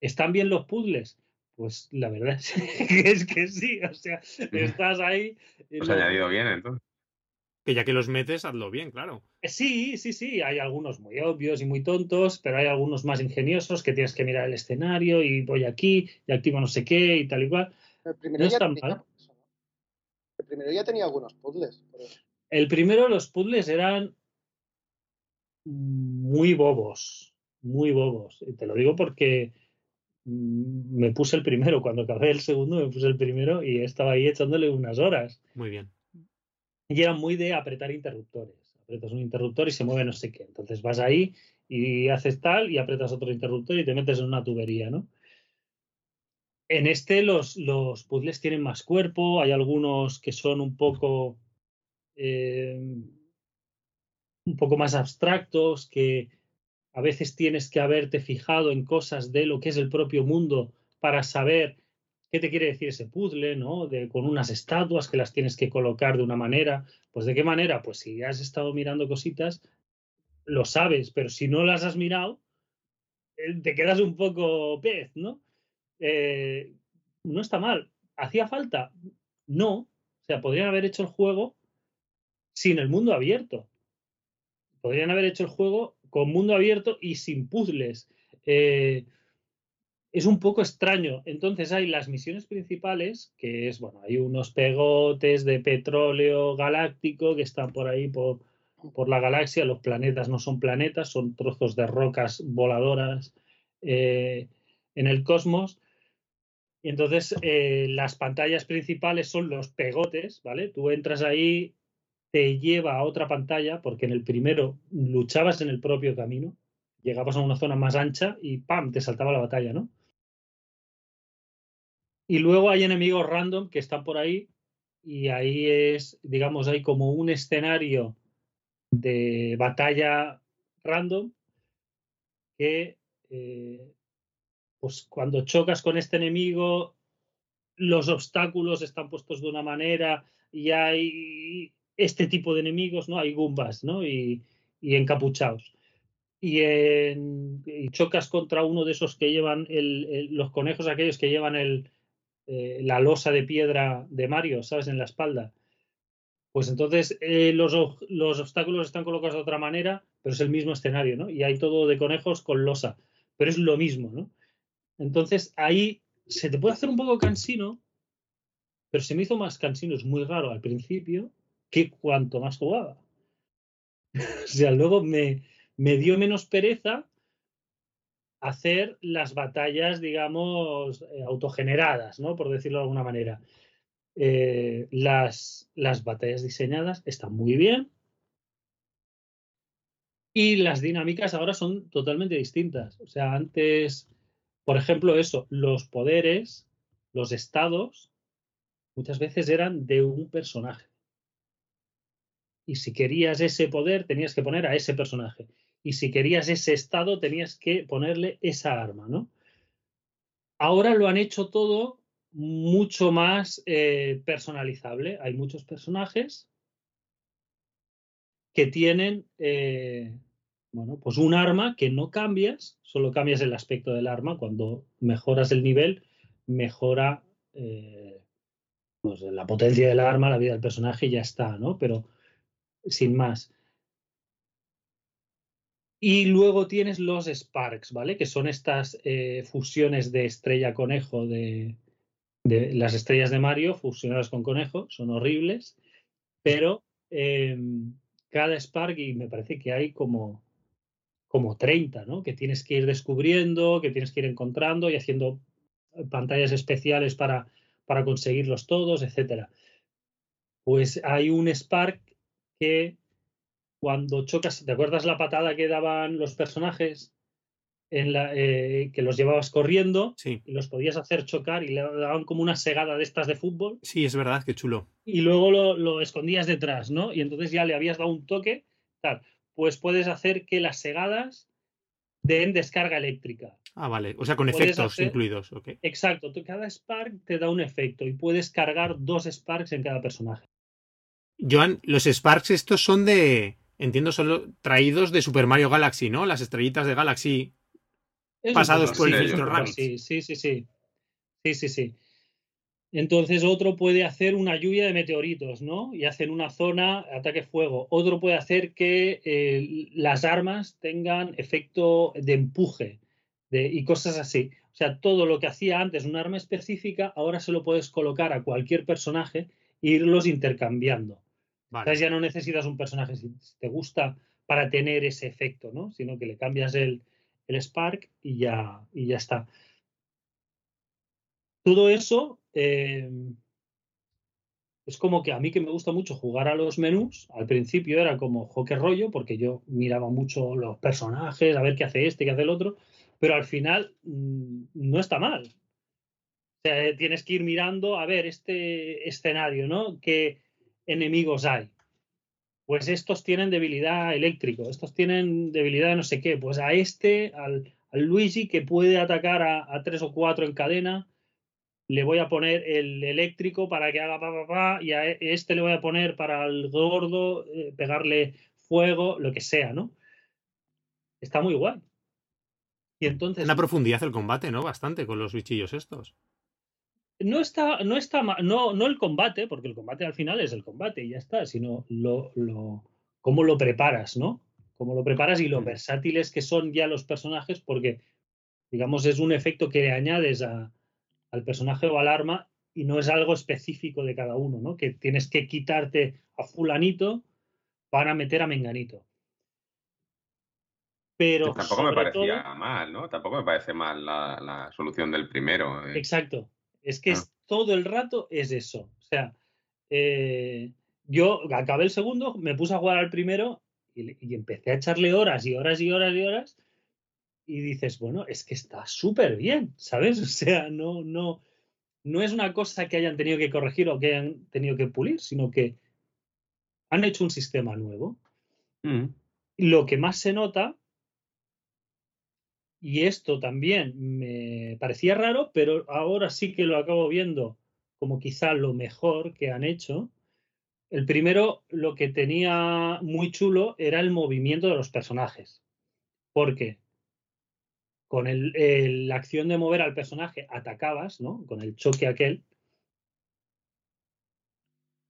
¿Están bien los puzzles? Pues la verdad es que sí, o sea, estás ahí. Pues ha añadido bien entonces. Que ya que los metes, hazlo bien, claro. Eh, sí, sí, sí. Hay algunos muy obvios y muy tontos, pero hay algunos más ingeniosos que tienes que mirar el escenario y voy aquí y activo no sé qué y tal y cual. El primero, no ya, tenía, el primero ya tenía algunos puzzles. Pero... El primero, los puzzles eran muy bobos, muy bobos. Y te lo digo porque mm, me puse el primero. Cuando acabé el segundo, me puse el primero y estaba ahí echándole unas horas. Muy bien y era muy de apretar interruptores. Apretas un interruptor y se mueve no sé qué. Entonces vas ahí y haces tal y apretas otro interruptor y te metes en una tubería, ¿no? En este los, los puzzles tienen más cuerpo, hay algunos que son un poco eh, un poco más abstractos, que a veces tienes que haberte fijado en cosas de lo que es el propio mundo para saber qué te quiere decir ese puzzle, ¿no? De, con unas estatuas que las tienes que colocar de una manera. Pues de qué manera? Pues si has estado mirando cositas, lo sabes, pero si no las has mirado, eh, te quedas un poco pez, ¿no? Eh, no está mal. ¿Hacía falta? No. O sea, podrían haber hecho el juego sin el mundo abierto. Podrían haber hecho el juego con mundo abierto y sin puzzles. Eh, es un poco extraño. Entonces hay las misiones principales, que es, bueno, hay unos pegotes de petróleo galáctico que están por ahí por, por la galaxia. Los planetas no son planetas, son trozos de rocas voladoras eh, en el cosmos. Y entonces eh, las pantallas principales son los pegotes, ¿vale? Tú entras ahí, te lleva a otra pantalla, porque en el primero luchabas en el propio camino, llegabas a una zona más ancha y ¡pam! te saltaba la batalla, ¿no? Y luego hay enemigos random que están por ahí y ahí es, digamos, hay como un escenario de batalla random que, eh, pues cuando chocas con este enemigo, los obstáculos están puestos de una manera y hay este tipo de enemigos, ¿no? Hay gumbas, ¿no? Y, y encapuchados. Y, chocas contra uno de esos que llevan los conejos, aquellos que llevan el, eh, la losa de piedra de Mario, ¿sabes? En la espalda. Pues entonces eh, los, los, obstáculos están colocados de otra manera, pero es el mismo escenario, ¿no? Y hay todo de conejos con losa, pero es lo mismo, ¿no? Entonces ahí se te puede hacer un poco cansino, pero se me hizo más cansino, es muy raro al principio, que cuanto más jugaba. o sea, luego me, me dio menos pereza hacer las batallas, digamos, eh, autogeneradas, ¿no? Por decirlo de alguna manera. Eh, las, las batallas diseñadas están muy bien. Y las dinámicas ahora son totalmente distintas. O sea, antes, por ejemplo, eso, los poderes, los estados, muchas veces eran de un personaje. Y si querías ese poder, tenías que poner a ese personaje. Y si querías ese estado, tenías que ponerle esa arma, ¿no? Ahora lo han hecho todo mucho más eh, personalizable. Hay muchos personajes que tienen, eh, bueno, pues un arma que no cambias, solo cambias el aspecto del arma. Cuando mejoras el nivel, mejora eh, pues, la potencia del arma, la vida del personaje y ya está, ¿no? Pero sin más. Y luego tienes los Sparks, ¿vale? Que son estas eh, fusiones de estrella conejo de, las estrellas de Mario fusionadas con conejo, son horribles, pero eh, cada Spark, y me parece que hay como, como 30, ¿no? Que tienes que ir descubriendo, que tienes que ir encontrando y haciendo pantallas especiales para, para conseguirlos todos, etcétera. Pues hay un Spark que cuando chocas, ¿te acuerdas la patada que daban los personajes? En la, eh, que los llevabas corriendo sí. y los podías hacer chocar y le daban como una segada de estas de fútbol. Sí, es verdad, qué chulo. Y luego lo, lo, escondías detrás, ¿no? Y entonces ya le habías dado un toque, tal. Pues puedes hacer que las segadas den descarga eléctrica. Ah, vale. O sea, con efectos hacer... incluidos. Okay. Exacto. Cada Spark te da un efecto y puedes cargar dos Sparks en cada personaje. Joan, los Sparks estos son de, entiendo, son traídos de Super Mario Galaxy, ¿no? Las estrellitas de Galaxy es pasados por el filtro Rabbit. Sí, sí, sí, sí. Sí, sí, sí. Entonces otro puede hacer una lluvia de meteoritos, ¿no? Y hacen una zona ataque fuego. Otro puede hacer que eh, las armas tengan efecto de empuje de, y cosas así. O sea, todo lo que hacía antes un arma específica, ahora se lo puedes colocar a cualquier personaje e irlos intercambiando. Ya no necesitas un personaje si te gusta para tener ese efecto, ¿no? Sino que le cambias el, el Spark y ya, y ya está. Todo eso eh, es como que a mí que me gusta mucho jugar a los menús, al principio era como joque rollo, porque yo miraba mucho los personajes, a ver qué hace este, qué hace el otro, pero al final mmm, no está mal. O sea, tienes que ir mirando a ver este escenario, ¿no? ¿Qué enemigos hay? Pues estos tienen debilidad eléctrico, estos tienen debilidad de no sé qué. Pues a este, al, Luigi, que puede atacar a, tres o cuatro en cadena, le voy a poner el eléctrico para que haga pa, pa, pa, y a este le voy a poner para el gordo, eh, pegarle fuego, lo que sea, ¿no? Está muy guay. Y entonces. Una profundidad el combate, ¿no? Bastante con los bichillos estos. No está, no está no, no el combate, porque el combate al final es el combate y ya está, sino lo, lo, cómo lo preparas, ¿no? Cómo lo preparas y lo Mm. versátiles que son ya los personajes, porque, digamos, es un efecto que le añades a, al personaje o al arma y no es algo específico de cada uno, ¿no? Que tienes que quitarte a fulanito para meter a menganito. Pero tampoco me parecía todo- mal, ¿no? Tampoco me parece mal la, la solución del primero. eh. Exacto. Es que Ah. es, todo el rato es eso. O sea, eh, yo acabé el segundo, me puse a jugar al primero y, empecé a echarle horas y horas y horas y horas. Y dices, bueno, es que está súper bien, ¿sabes? O sea, no, no, no es una cosa que hayan tenido que corregir o que hayan tenido que pulir, sino que han hecho un sistema nuevo. Mm. Lo que más se nota, y esto también me parecía raro, pero ahora sí que lo acabo viendo como quizá lo mejor que han hecho. El primero, lo que tenía muy chulo era el movimiento de los personajes. Porque con el, la acción de mover al personaje atacabas, ¿no? Con el choque aquel.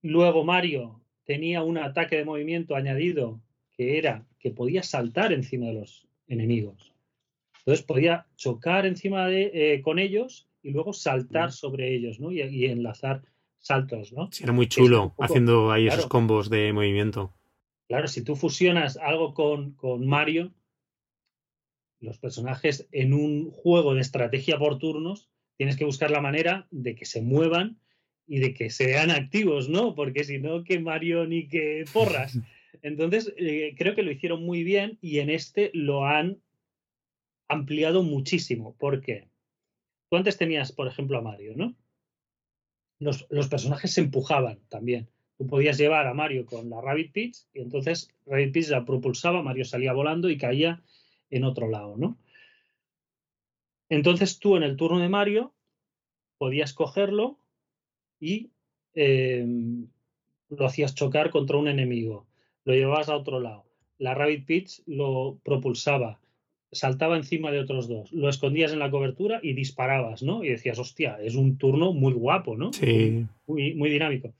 Luego Mario tenía un ataque de movimiento añadido que era que podía saltar encima de los enemigos. Entonces podía chocar encima de eh, con ellos y luego saltar sobre ellos, ¿no? Y, y enlazar saltos, ¿no? Sí, era muy chulo poco- haciendo ahí esos combos de movimiento. Claro, si tú fusionas algo con, con Mario, los personajes en un juego de estrategia por turnos, tienes que buscar la manera de que se muevan y de que sean activos, ¿no? Porque si no, que Mario ni que porras. Entonces, eh, creo que lo hicieron muy bien y en este lo han ampliado muchísimo. ¿Por qué? Tú antes tenías, por ejemplo, a Mario, ¿no? Los, personajes se empujaban también. Tú podías llevar a Mario con la Rabbit Peach y entonces Rabbit Peach la propulsaba, Mario salía volando y caía en otro lado, ¿no? Entonces tú en el turno de Mario podías cogerlo y eh, lo hacías chocar contra un enemigo, lo llevabas a otro lado. La Rabbit Peach lo propulsaba, saltaba encima de otros dos, lo escondías en la cobertura y disparabas, ¿no? Y decías, hostia, es un turno muy guapo, ¿no? Sí. muy, muy dinámico.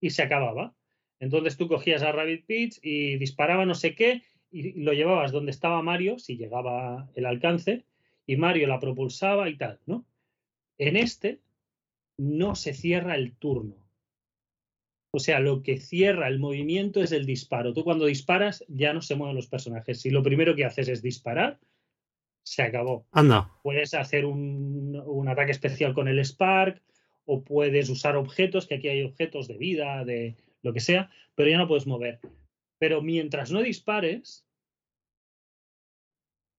Y se acababa. Entonces tú cogías a Rabbit Peach y disparaba no sé qué y lo llevabas donde estaba Mario, si llegaba el alcance, y Mario la propulsaba y tal, ¿no? En este no se cierra el turno. O sea, lo que cierra el movimiento es el disparo. Tú cuando disparas ya no se mueven los personajes. Si lo primero que haces es disparar, se acabó Anda. puedes hacer un, un ataque especial con el Spark o puedes usar objetos, que aquí hay objetos de vida, de lo que sea, pero ya no puedes mover. Pero mientras no dispares,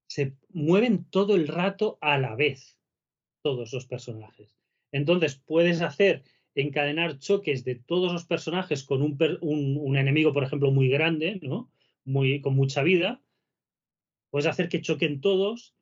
se mueven todo el rato a la vez todos los personajes. Entonces puedes hacer encadenar choques de todos los personajes con un, enemigo, por ejemplo, muy grande, ¿no? Muy, con mucha vida. Puedes hacer que choquen todos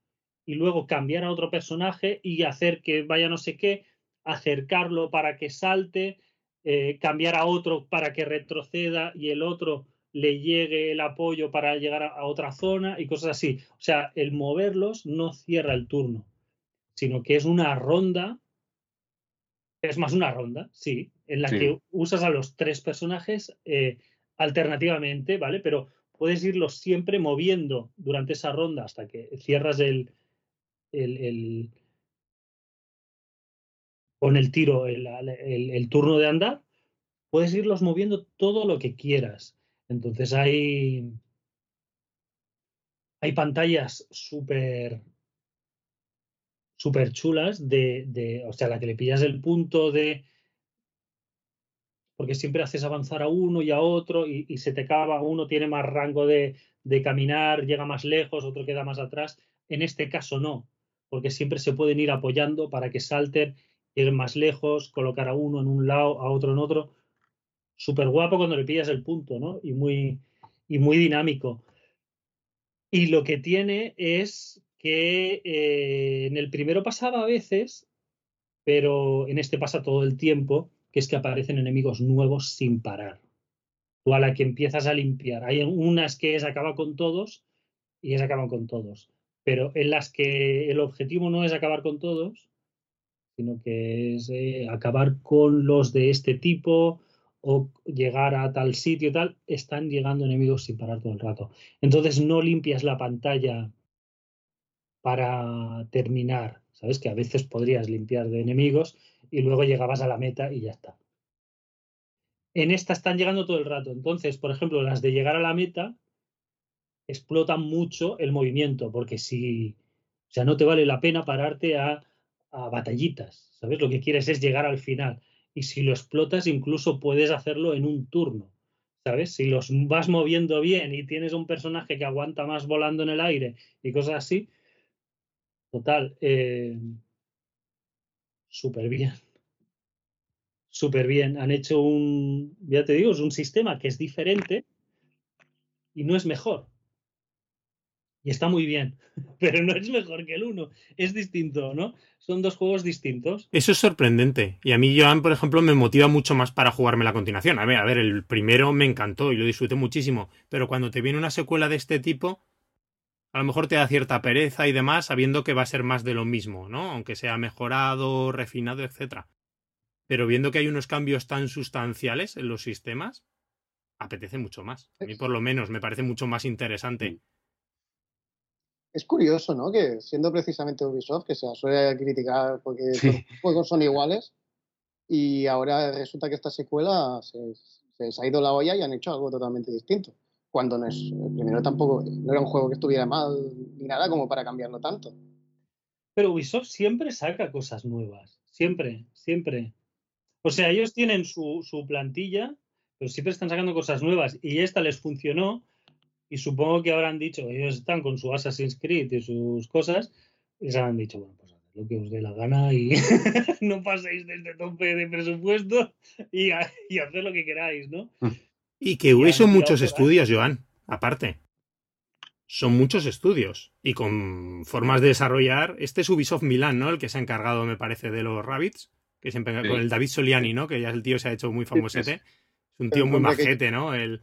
y luego cambiar a otro personaje y hacer que vaya no sé qué, acercarlo para que salte, eh, cambiar a otro para que retroceda y el otro le llegue el apoyo para llegar a, a otra zona y cosas así. O sea, el moverlos no cierra el turno, sino que es una ronda, es más una ronda, sí, en la Sí. que usas a los tres personajes eh, alternativamente, ¿vale? Pero puedes irlos siempre moviendo durante esa ronda hasta que cierras el, el, el- con el tiro el, el- el turno de andar, puedes irlos moviendo todo lo que quieras. Entonces hay, hay pantallas súper súper chulas de, de, o sea, la que le pillas el punto de porque siempre haces avanzar a uno y a otro y, se te acaba, uno tiene más rango de, de caminar, llega más lejos, otro queda más atrás. En este caso no, porque siempre se pueden ir apoyando para que salten, lleguen más lejos, colocar a uno en un lado, a otro en otro. Súper guapo cuando le pillas el punto, ¿no? Y muy, y muy dinámico. Y lo que tiene es que eh, en el primero pasaba a veces, pero en este pasa todo el tiempo, que es que aparecen enemigos nuevos sin parar. Tú a la que empiezas a limpiar. Hay unas que es acabar con todos y es acaban con todos. Pero en las que el objetivo no es acabar con todos, sino que es eh, acabar con los de este tipo o llegar a tal sitio tal, están llegando enemigos sin parar todo el rato. Entonces no limpias la pantalla para terminar, ¿sabes? Que a veces podrías limpiar de enemigos y luego llegabas a la meta y ya está. En esta están llegando todo el rato. Entonces, por ejemplo, las de llegar a la meta explotan mucho el movimiento, porque si, o sea, no te vale la pena pararte a, a batallitas, ¿sabes? Lo que quieres es llegar al final. Y si lo explotas, incluso puedes hacerlo en un turno, ¿sabes? Si los vas moviendo bien y tienes un personaje que aguanta más volando en el aire y cosas así, total, eh, súper bien. Súper bien. Han hecho un, ya te digo, es un sistema que es diferente y no es mejor. Y está muy bien, pero no es mejor que el 1. Es distinto, ¿no? Son dos juegos distintos. Eso es sorprendente. Y a mí, Joan, por ejemplo, me motiva mucho más para jugarme la continuación. A ver, a ver, el primero me encantó y lo disfruté muchísimo. Pero cuando te viene una secuela de este tipo, a lo mejor te da cierta pereza y demás, sabiendo que va a ser más de lo mismo, ¿no? Aunque sea mejorado, refinado, etcétera. Pero viendo que hay unos cambios tan sustanciales en los sistemas, apetece mucho más. A mí, por lo menos, me parece mucho más interesante es curioso, ¿no? Que siendo precisamente Ubisoft, que se suele criticar porque los juegos son iguales, y ahora resulta que esta secuela se, se, ha ido la olla y han hecho algo totalmente distinto. Cuando no es, el primero tampoco, no era un juego que estuviera mal ni nada como para cambiarlo tanto. Pero Ubisoft siempre saca cosas nuevas. Siempre, siempre. O sea, ellos tienen su, su plantilla, pero siempre están sacando cosas nuevas. Y esta les funcionó y supongo que habrán dicho, ellos están con su Assassin's Creed y sus cosas, y se han dicho, bueno, pues haced lo que os dé la gana y no paséis desde este tope de presupuesto y, y haced lo que queráis, ¿no? Y que hubiese muchos estudios, Joan, aparte. Son muchos estudios y con formas de desarrollar. Este es Ubisoft Milán, ¿no? El que se ha encargado, me parece, de los Rabbits, que siempre con el David Soliani, ¿no? Que ya el tío se ha hecho muy famosete. Es un tío muy majete, ¿no? El,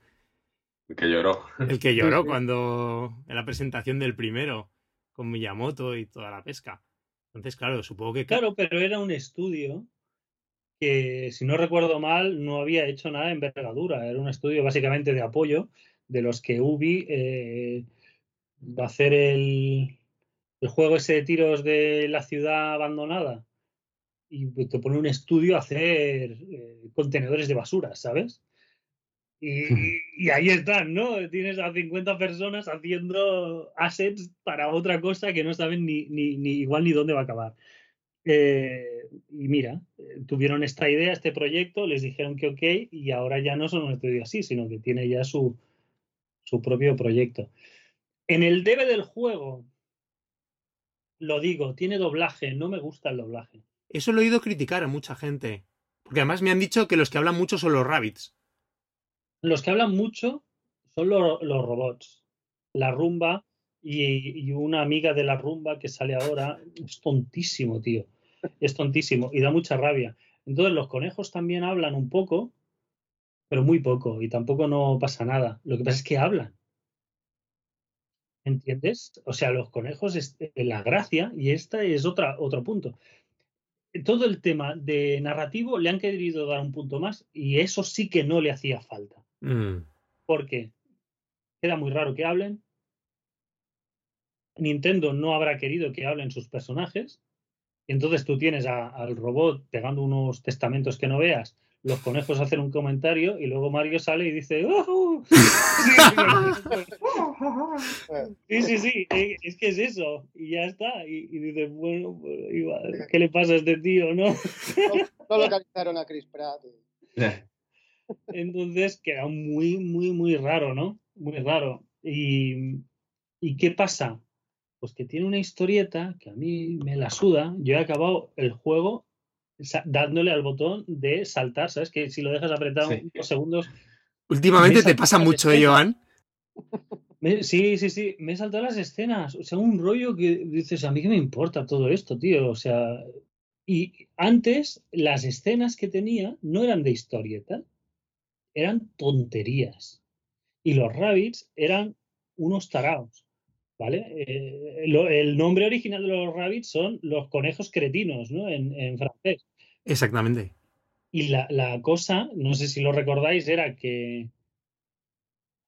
el que lloró. El que lloró cuando. en la presentación del primero, con Miyamoto y toda la pesca. Entonces, claro, supongo que. Claro, pero era un estudio que, si no recuerdo mal, no había hecho nada de envergadura. Era un estudio básicamente de apoyo de los que Ubi eh, va a hacer el, el juego ese de tiros de la ciudad abandonada y te pone un estudio a hacer eh, contenedores de basura, ¿sabes? Y, ahí están, ¿no? Tienes a 50 personas haciendo assets para otra cosa que no saben ni, ni, ni igual ni dónde va a acabar. Eh, y mira, eh, tuvieron esta idea, este proyecto, les dijeron que ok, y ahora ya no son un estudio así, sino que tiene ya su, su propio proyecto. En el debe del juego, lo digo, tiene doblaje, no me gusta el doblaje. Eso lo he oído criticar a mucha gente. Porque además me han dicho que los que hablan mucho son los rabbits. Los que hablan mucho son los, robots. La rumba y, una amiga de la rumba que sale ahora es tontísimo, tío. Es tontísimo y da mucha rabia. Entonces los conejos también hablan un poco, pero muy poco y tampoco no pasa nada. Lo que pasa es que hablan. ¿Entiendes? O sea, los conejos es la gracia y esta es otra, otro punto. Todo el tema de narrativo le han querido dar un punto más y eso sí que no le hacía falta. Mm. Porque queda muy raro que hablen. Nintendo no habrá querido que hablen sus personajes. entonces tú tienes al robot pegando unos testamentos que no veas. Los conejos hacen un comentario y luego Mario sale y dice. ¡Oh! Sí, sí, sí, eh, es que es eso. Y ya está. Y, y dice, bueno, pues, ¿qué le pasa a este tío, no? No, localizaron a Chris Pratt. Entonces queda muy, muy, muy raro, ¿no? Muy raro. Y, ¿Y qué pasa? Pues que tiene una historieta que a mí me la suda. Yo he acabado el juego dándole al botón de saltar, ¿sabes? Que si lo dejas apretado unos segundos. Últimamente te pasa mucho, ¿eh, Joan. sí, sí, sí. Me he saltado las escenas. O sea, un rollo que dices, a mí que me importa todo esto, tío. O sea. Y antes, las escenas que tenía no eran de historieta, eran tonterías. Y los rabbits eran unos taraos. ¿Vale? Eh, el nombre original de los rabbits son los conejos cretinos, ¿no? En, francés. Exactamente. Y la, la, cosa, no sé si lo recordáis, era que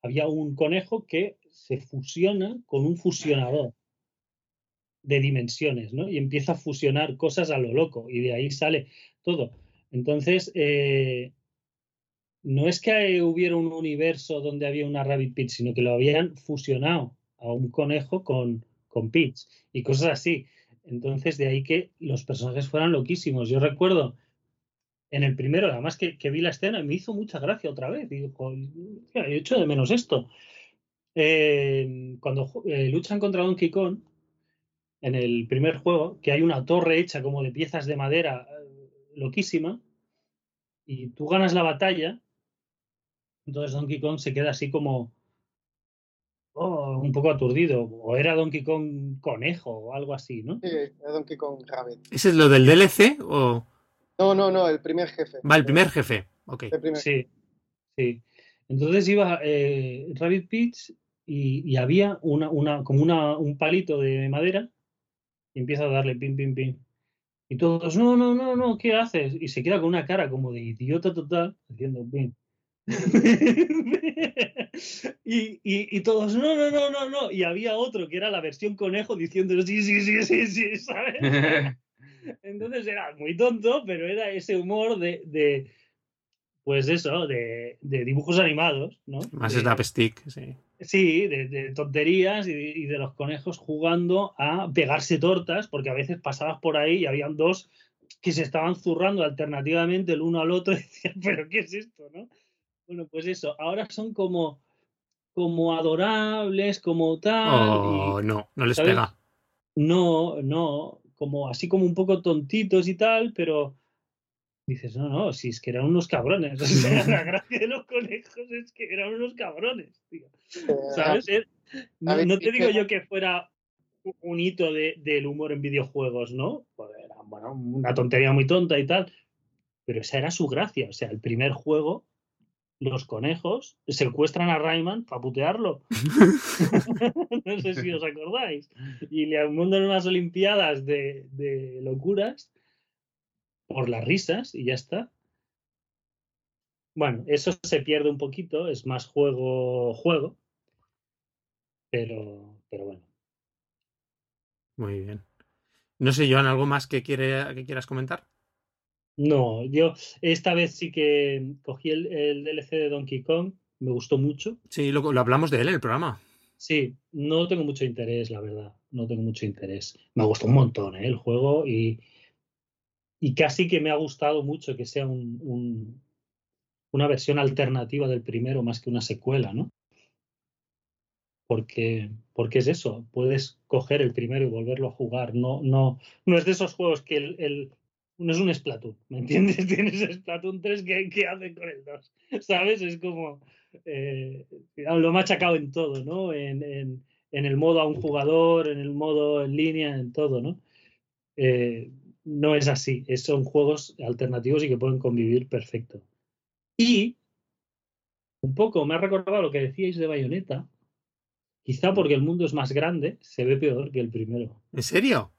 había un conejo que se fusiona con un fusionador de dimensiones, ¿no? Y empieza a fusionar cosas a lo loco y de ahí sale todo. Entonces, eh, no es que hubiera un universo donde había una Rabbit Peach, sino que lo habían fusionado a un conejo con, con Peach y cosas así. Entonces, de ahí que los personajes fueran loquísimos. Yo recuerdo en el primero, además que, vi la escena, me hizo mucha gracia otra vez. Y digo, he hecho de menos esto. Eh, cuando eh, luchan contra Donkey Kong, en el primer juego, que hay una torre hecha como de piezas de madera eh, loquísima, y tú ganas la batalla, entonces Donkey Kong se queda así como, un poco aturdido. O era Donkey Kong Conejo o algo así, ¿no? Sí, era Donkey Kong Rabbit. ¿Ese es lo del DLC o...? No, no, no, el primer jefe. Va, el primer jefe. Ok. El primer Sí, sí. Entonces iba eh, Rabbit Peach y, y había una, una, como una, un palito de madera y empieza a darle pim, pim, pim. Y todos, no, no, no, no, ¿qué haces? Y se queda con una cara como de idiota total, haciendo pim. y, y, y todos, no, no, no, no, no. Y había otro que era la versión conejo diciendo, sí, sí, sí, sí, sí, ¿sabes? Entonces era muy tonto, pero era ese humor de, de pues eso, de, de dibujos animados, ¿no? Más De- slapstick, sí. Sí, de, de tonterías y, y de los conejos jugando a pegarse tortas, porque a veces pasabas por ahí y habían dos que se estaban zurrando alternativamente el uno al otro y decían, pero ¿qué es esto? ¿no? Bueno, pues eso, ahora son como, como adorables, como tal. Oh, y no, no les ¿sabes? pega. no, no, como así como un poco tontitos y tal, pero dices, no, no, si es que eran unos cabrones. O sea, la gracia de los conejos es que eran unos cabrones, tío. Eh, ¿Sabes? Er- No, te digo yo que fuera un hito de- del humor en videojuegos, ¿no? Pues era, bueno, una tontería muy tonta y tal, pero esa era su gracia. O sea, el primer juego, los conejos secuestran a Rayman para putearlo. no sé si os acordáis. Y le mandan unas olimpiadas de, de locuras por las risas y ya está. Bueno, eso se pierde un poquito, es más juego, juego. Pero, pero bueno. Muy bien. No sé, Joan, ¿algo más que, quiere, que quieras comentar? No, yo esta vez sí que cogí el, el DLC de Donkey Kong, me gustó mucho. Sí, lo, lo hablamos de él en el programa. Sí, no tengo mucho interés, la verdad. No tengo mucho interés. Me gustó un montón ¿eh? el juego y, y casi que me ha gustado mucho que sea un, un- una versión alternativa del primero más que una secuela, ¿no? Porque, porque es eso, puedes coger el primero y volverlo a jugar. No, no, no es de esos juegos que el, el- no es un Splatoon, ¿me entiendes? Tienes Splatoon 3 que, que hacen con el 2, ¿sabes? Es como eh, lo machacado en todo, ¿no? En, en- en el modo a un jugador, en el modo en línea, en todo, ¿no? Eh, no es así, son juegos alternativos y que pueden convivir perfecto. Y un poco me ha recordado lo que decíais de Bayonetta, quizá porque el mundo es más grande, se ve peor que el primero. ¿En serio?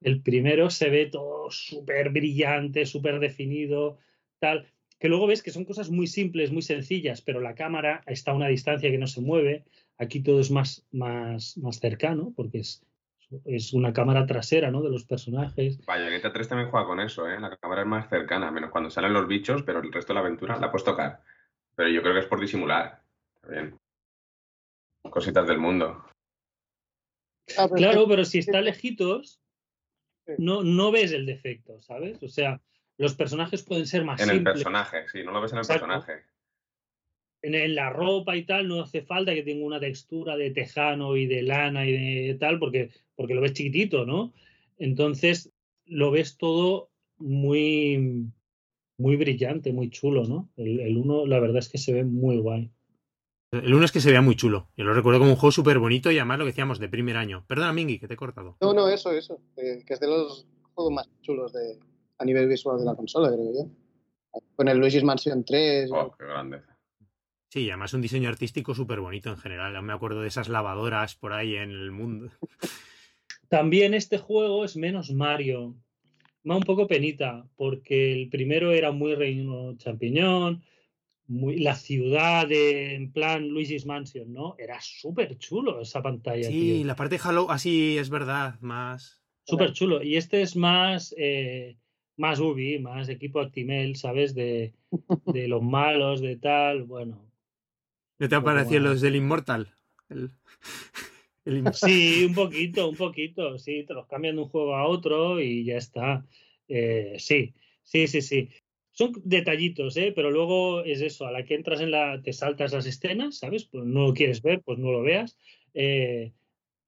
El primero se ve todo súper brillante, súper definido, tal. Que luego ves que son cosas muy simples, muy sencillas, pero la cámara está a una distancia que no se mueve. Aquí todo es más, más, más cercano, porque es, es una cámara trasera ¿no? de los personajes. Bayonetta 3 también juega con eso, ¿eh? La cámara es más cercana, menos cuando salen los bichos, pero el resto de la aventura la puedes tocar. Pero yo creo que es por disimular. Está bien. Cositas del mundo. Ah, pero Claro, pero si está lejitos. No, no ves el defecto, ¿sabes? O sea, los personajes pueden ser más En el personaje, sí, no lo ves en el Exacto. personaje. en, en la ropa y tal, no hace falta que tenga una textura de tejano y de lana y de tal, porque, porque lo ves chiquitito, ¿no? Entonces lo ves todo muy, muy brillante, muy chulo, ¿no? El, el uno, la verdad es que se ve muy guay. El uno es que se vea muy chulo. Yo lo recuerdo como un juego súper bonito y además lo que decíamos de primer año. Perdona, Mingy, que te he cortado. No, no, eso, eso. eh, que es de los juegos más chulos de, a nivel visual de la consola, creo yo. Con el Luigi's Mansion 3. Oh, qué grande. Sí, y además un diseño artístico súper bonito en general. Aún me acuerdo de esas lavadoras por ahí en el mundo. También este juego es menos Mario. Me da un poco penita, porque el primero era muy reino champiñón, muy, la ciudad de, en plan Luigi's Mansion, ¿no? Era súper chulo esa pantalla. Sí, tío. la parte de Halo, así es verdad, más. Súper chulo. Y este es más, eh, más Ubi, más equipo Actimel, ¿sabes? De, de los malos, de tal. Bueno, ¿No te aparecían los del Immortal? El, sí, un poquito, un poquito. Sí, te los cambian de un juego a otro y ya está. Eh, sí, sí, sí, sí. Son detallitos, ¿eh? Pero luego es eso, a la que entras en la, te saltas las escenas, ¿sabes? Pues no lo quieres ver, pues no lo veas. Eh,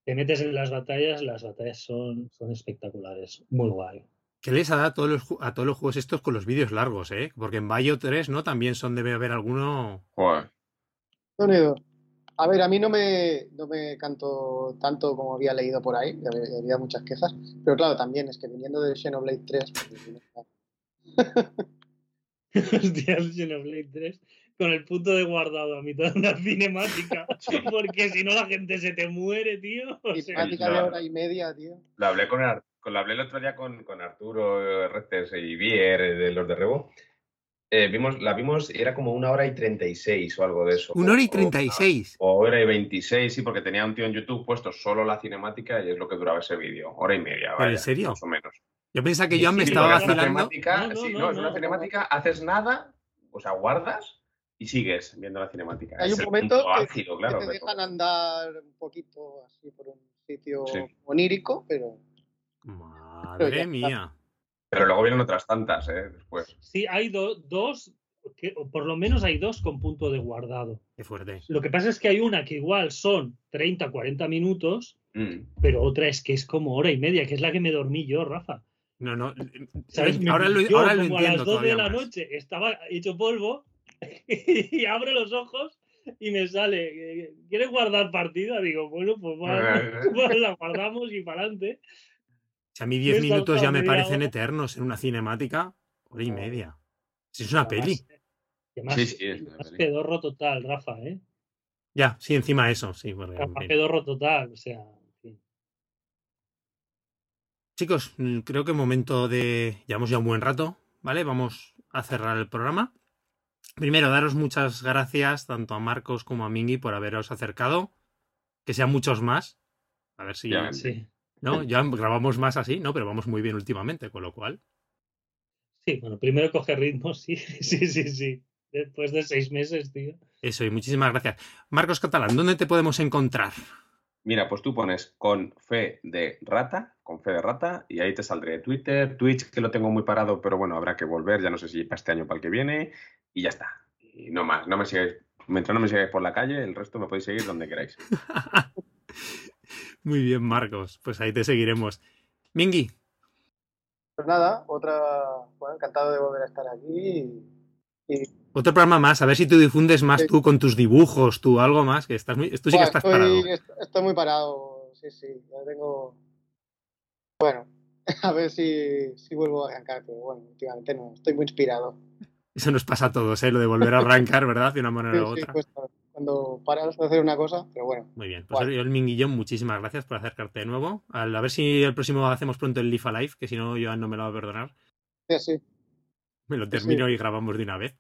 te metes en las batallas, las batallas son, son espectaculares, muy guay. ¿Qué les ha dado a todos, los, a todos los juegos estos con los vídeos largos, eh? Porque en Bayo 3, ¿no? También son, debe haber alguno. Joder. A ver, a mí no me, no me canto tanto como había leído por ahí, había, había muchas quejas, pero claro, también es que viniendo de Xenoblade 3, pues, Hostia, el Xenoblade 3 con el punto de guardado a mitad de una cinemática. Porque si no la gente se te muere, tío. O sea, cinemática de hora y media, tío. Lo hablé, con, Ar- con- lo hablé el otro día con, con Arturo Retes y Bier eh, de los de Rebo. Eh, vimos, la vimos y era como una hora y 36 o algo de eso. Una hora y O- treinta y seis. O hora y 26, sí, porque tenía un tío en YouTube puesto solo la cinemática y es lo que duraba ese vídeo. Hora y media, ¿Pero vaya, en serio? Más o menos. Yo pensaba que Sí, Joan me sí, estaba vacilando. cinemática, No, no, sí, no, no, es una no. cinemática, haces nada, o sea, guardas y sigues viendo la cinemática. Hay Es un momento que, claro. que te de dejan andar un poquito así por un sitio Sí. onírico, pero Madre mía. Pero luego vienen otras tantas, ¿eh? Después. Sí, hay do- dos, que, o por lo menos hay dos con punto de guardado. Qué fuerte. Lo que pasa es que hay una que igual son 30, 40 minutos, Mm. pero otra es que es como hora y media, que es la que me dormí yo, Rafa. No, no. ¿Sabes? Me Ahora lo, ahora lo como entiendo a las 12 de la más. noche estaba hecho polvo y abro los ojos y me sale, eh, ¿quieres guardar partida? Digo, bueno, pues vale, pues la guardamos y para adelante. Si a mí 10 Me he minutos ya me parecen hora. eternos en una cinemática, hora y media. Si es una peli. Además, Sí, sí, es una además peli. pedorro total, Rafa, ¿eh? Ya, sí, encima eso, sí. porque, Rafa, pedorro total, o sea. Chicos, mm, creo que momento de. Llevamos ya un buen rato, ¿vale? Vamos a cerrar el programa. Primero, daros muchas gracias tanto a Marcos como a Mingy por haberos acercado. Que sean muchos más. A ver si. Ya, Sí. ¿No? Ya grabamos más así, ¿no? Pero vamos muy bien últimamente, con lo cual. Sí, bueno, primero coge ritmo, sí, sí, sí, sí. Después de seis meses, tío. Eso, y muchísimas gracias. Marcos Catalán, ¿dónde te podemos encontrar? Mira, pues tú pones con fe de rata, con fe de rata, y ahí te saldré Twitter, Twitch, que lo tengo muy parado, pero bueno, habrá que volver, ya no sé si para este año o para el que viene, y ya está. Y no más, no me sigáis, mientras no me sigáis por la calle, el resto me podéis seguir donde queráis. Muy bien, Marcos. Pues ahí te seguiremos. Mingy, pues nada, otra, bueno, encantado de volver a estar aquí y otro programa más. A ver si tú difundes más Sí. tú con tus dibujos, tú algo más, que estás muy. Tú sí que estás estoy, parado. est- estoy muy parado, sí, sí, ya tengo... Bueno, a ver si, si vuelvo a arrancar, pero bueno, últimamente no, estoy muy inspirado. Eso nos pasa a todos, ¿eh? Lo de volver a arrancar, ¿verdad? De una manera Sí, u sí, otra. cuesta cuando paras de hacer una cosa, pero bueno, Muy bien. Pues yo, el Minguillón, muchísimas gracias por acercarte de nuevo. A ver si el próximo hacemos pronto el Leaf Alive, que si no, Joan no me lo va a perdonar. sí, sí. Me lo Sí, termino y grabamos de una vez.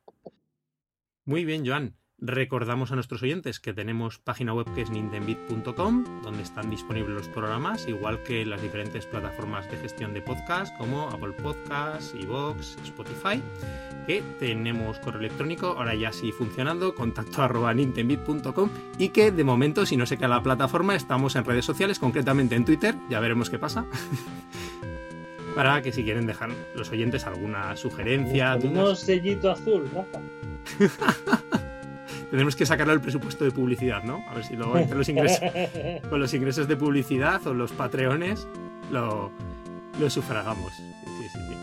Muy bien, Joan. Recordamos a nuestros oyentes que tenemos página web que es nintendbit.com, donde están disponibles los programas, igual que las diferentes plataformas de gestión de podcast como Apple Podcasts, Evox, Spotify, que tenemos correo electrónico, ahora ya sí funcionando, contacto arroba nintendbit.com y que de momento, si no se cae la plataforma, estamos en redes sociales, concretamente en Twitter, ya veremos qué pasa. Para que si quieren dejar los oyentes alguna sugerencia, Ponemos sellito azul, Rafa. Tenemos que sacarlo del presupuesto de publicidad, ¿no? A ver si luego entre los ingresos, con los ingresos de publicidad o los patreones lo, lo sufragamos. Sí, sí, sí.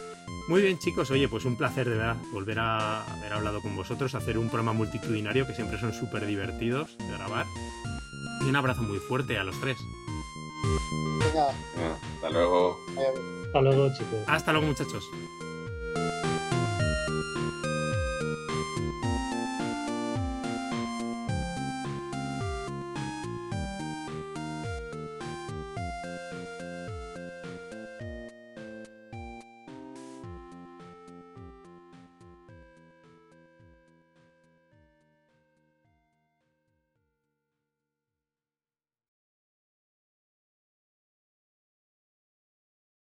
Muy bien, chicos. Oye, pues un placer de verdad volver a haber hablado con vosotros, hacer un programa multitudinario que siempre son súper divertidos de grabar. Y un abrazo muy fuerte a los tres. Venga, hasta luego. Hasta luego, chicos. Hasta luego, muchachos.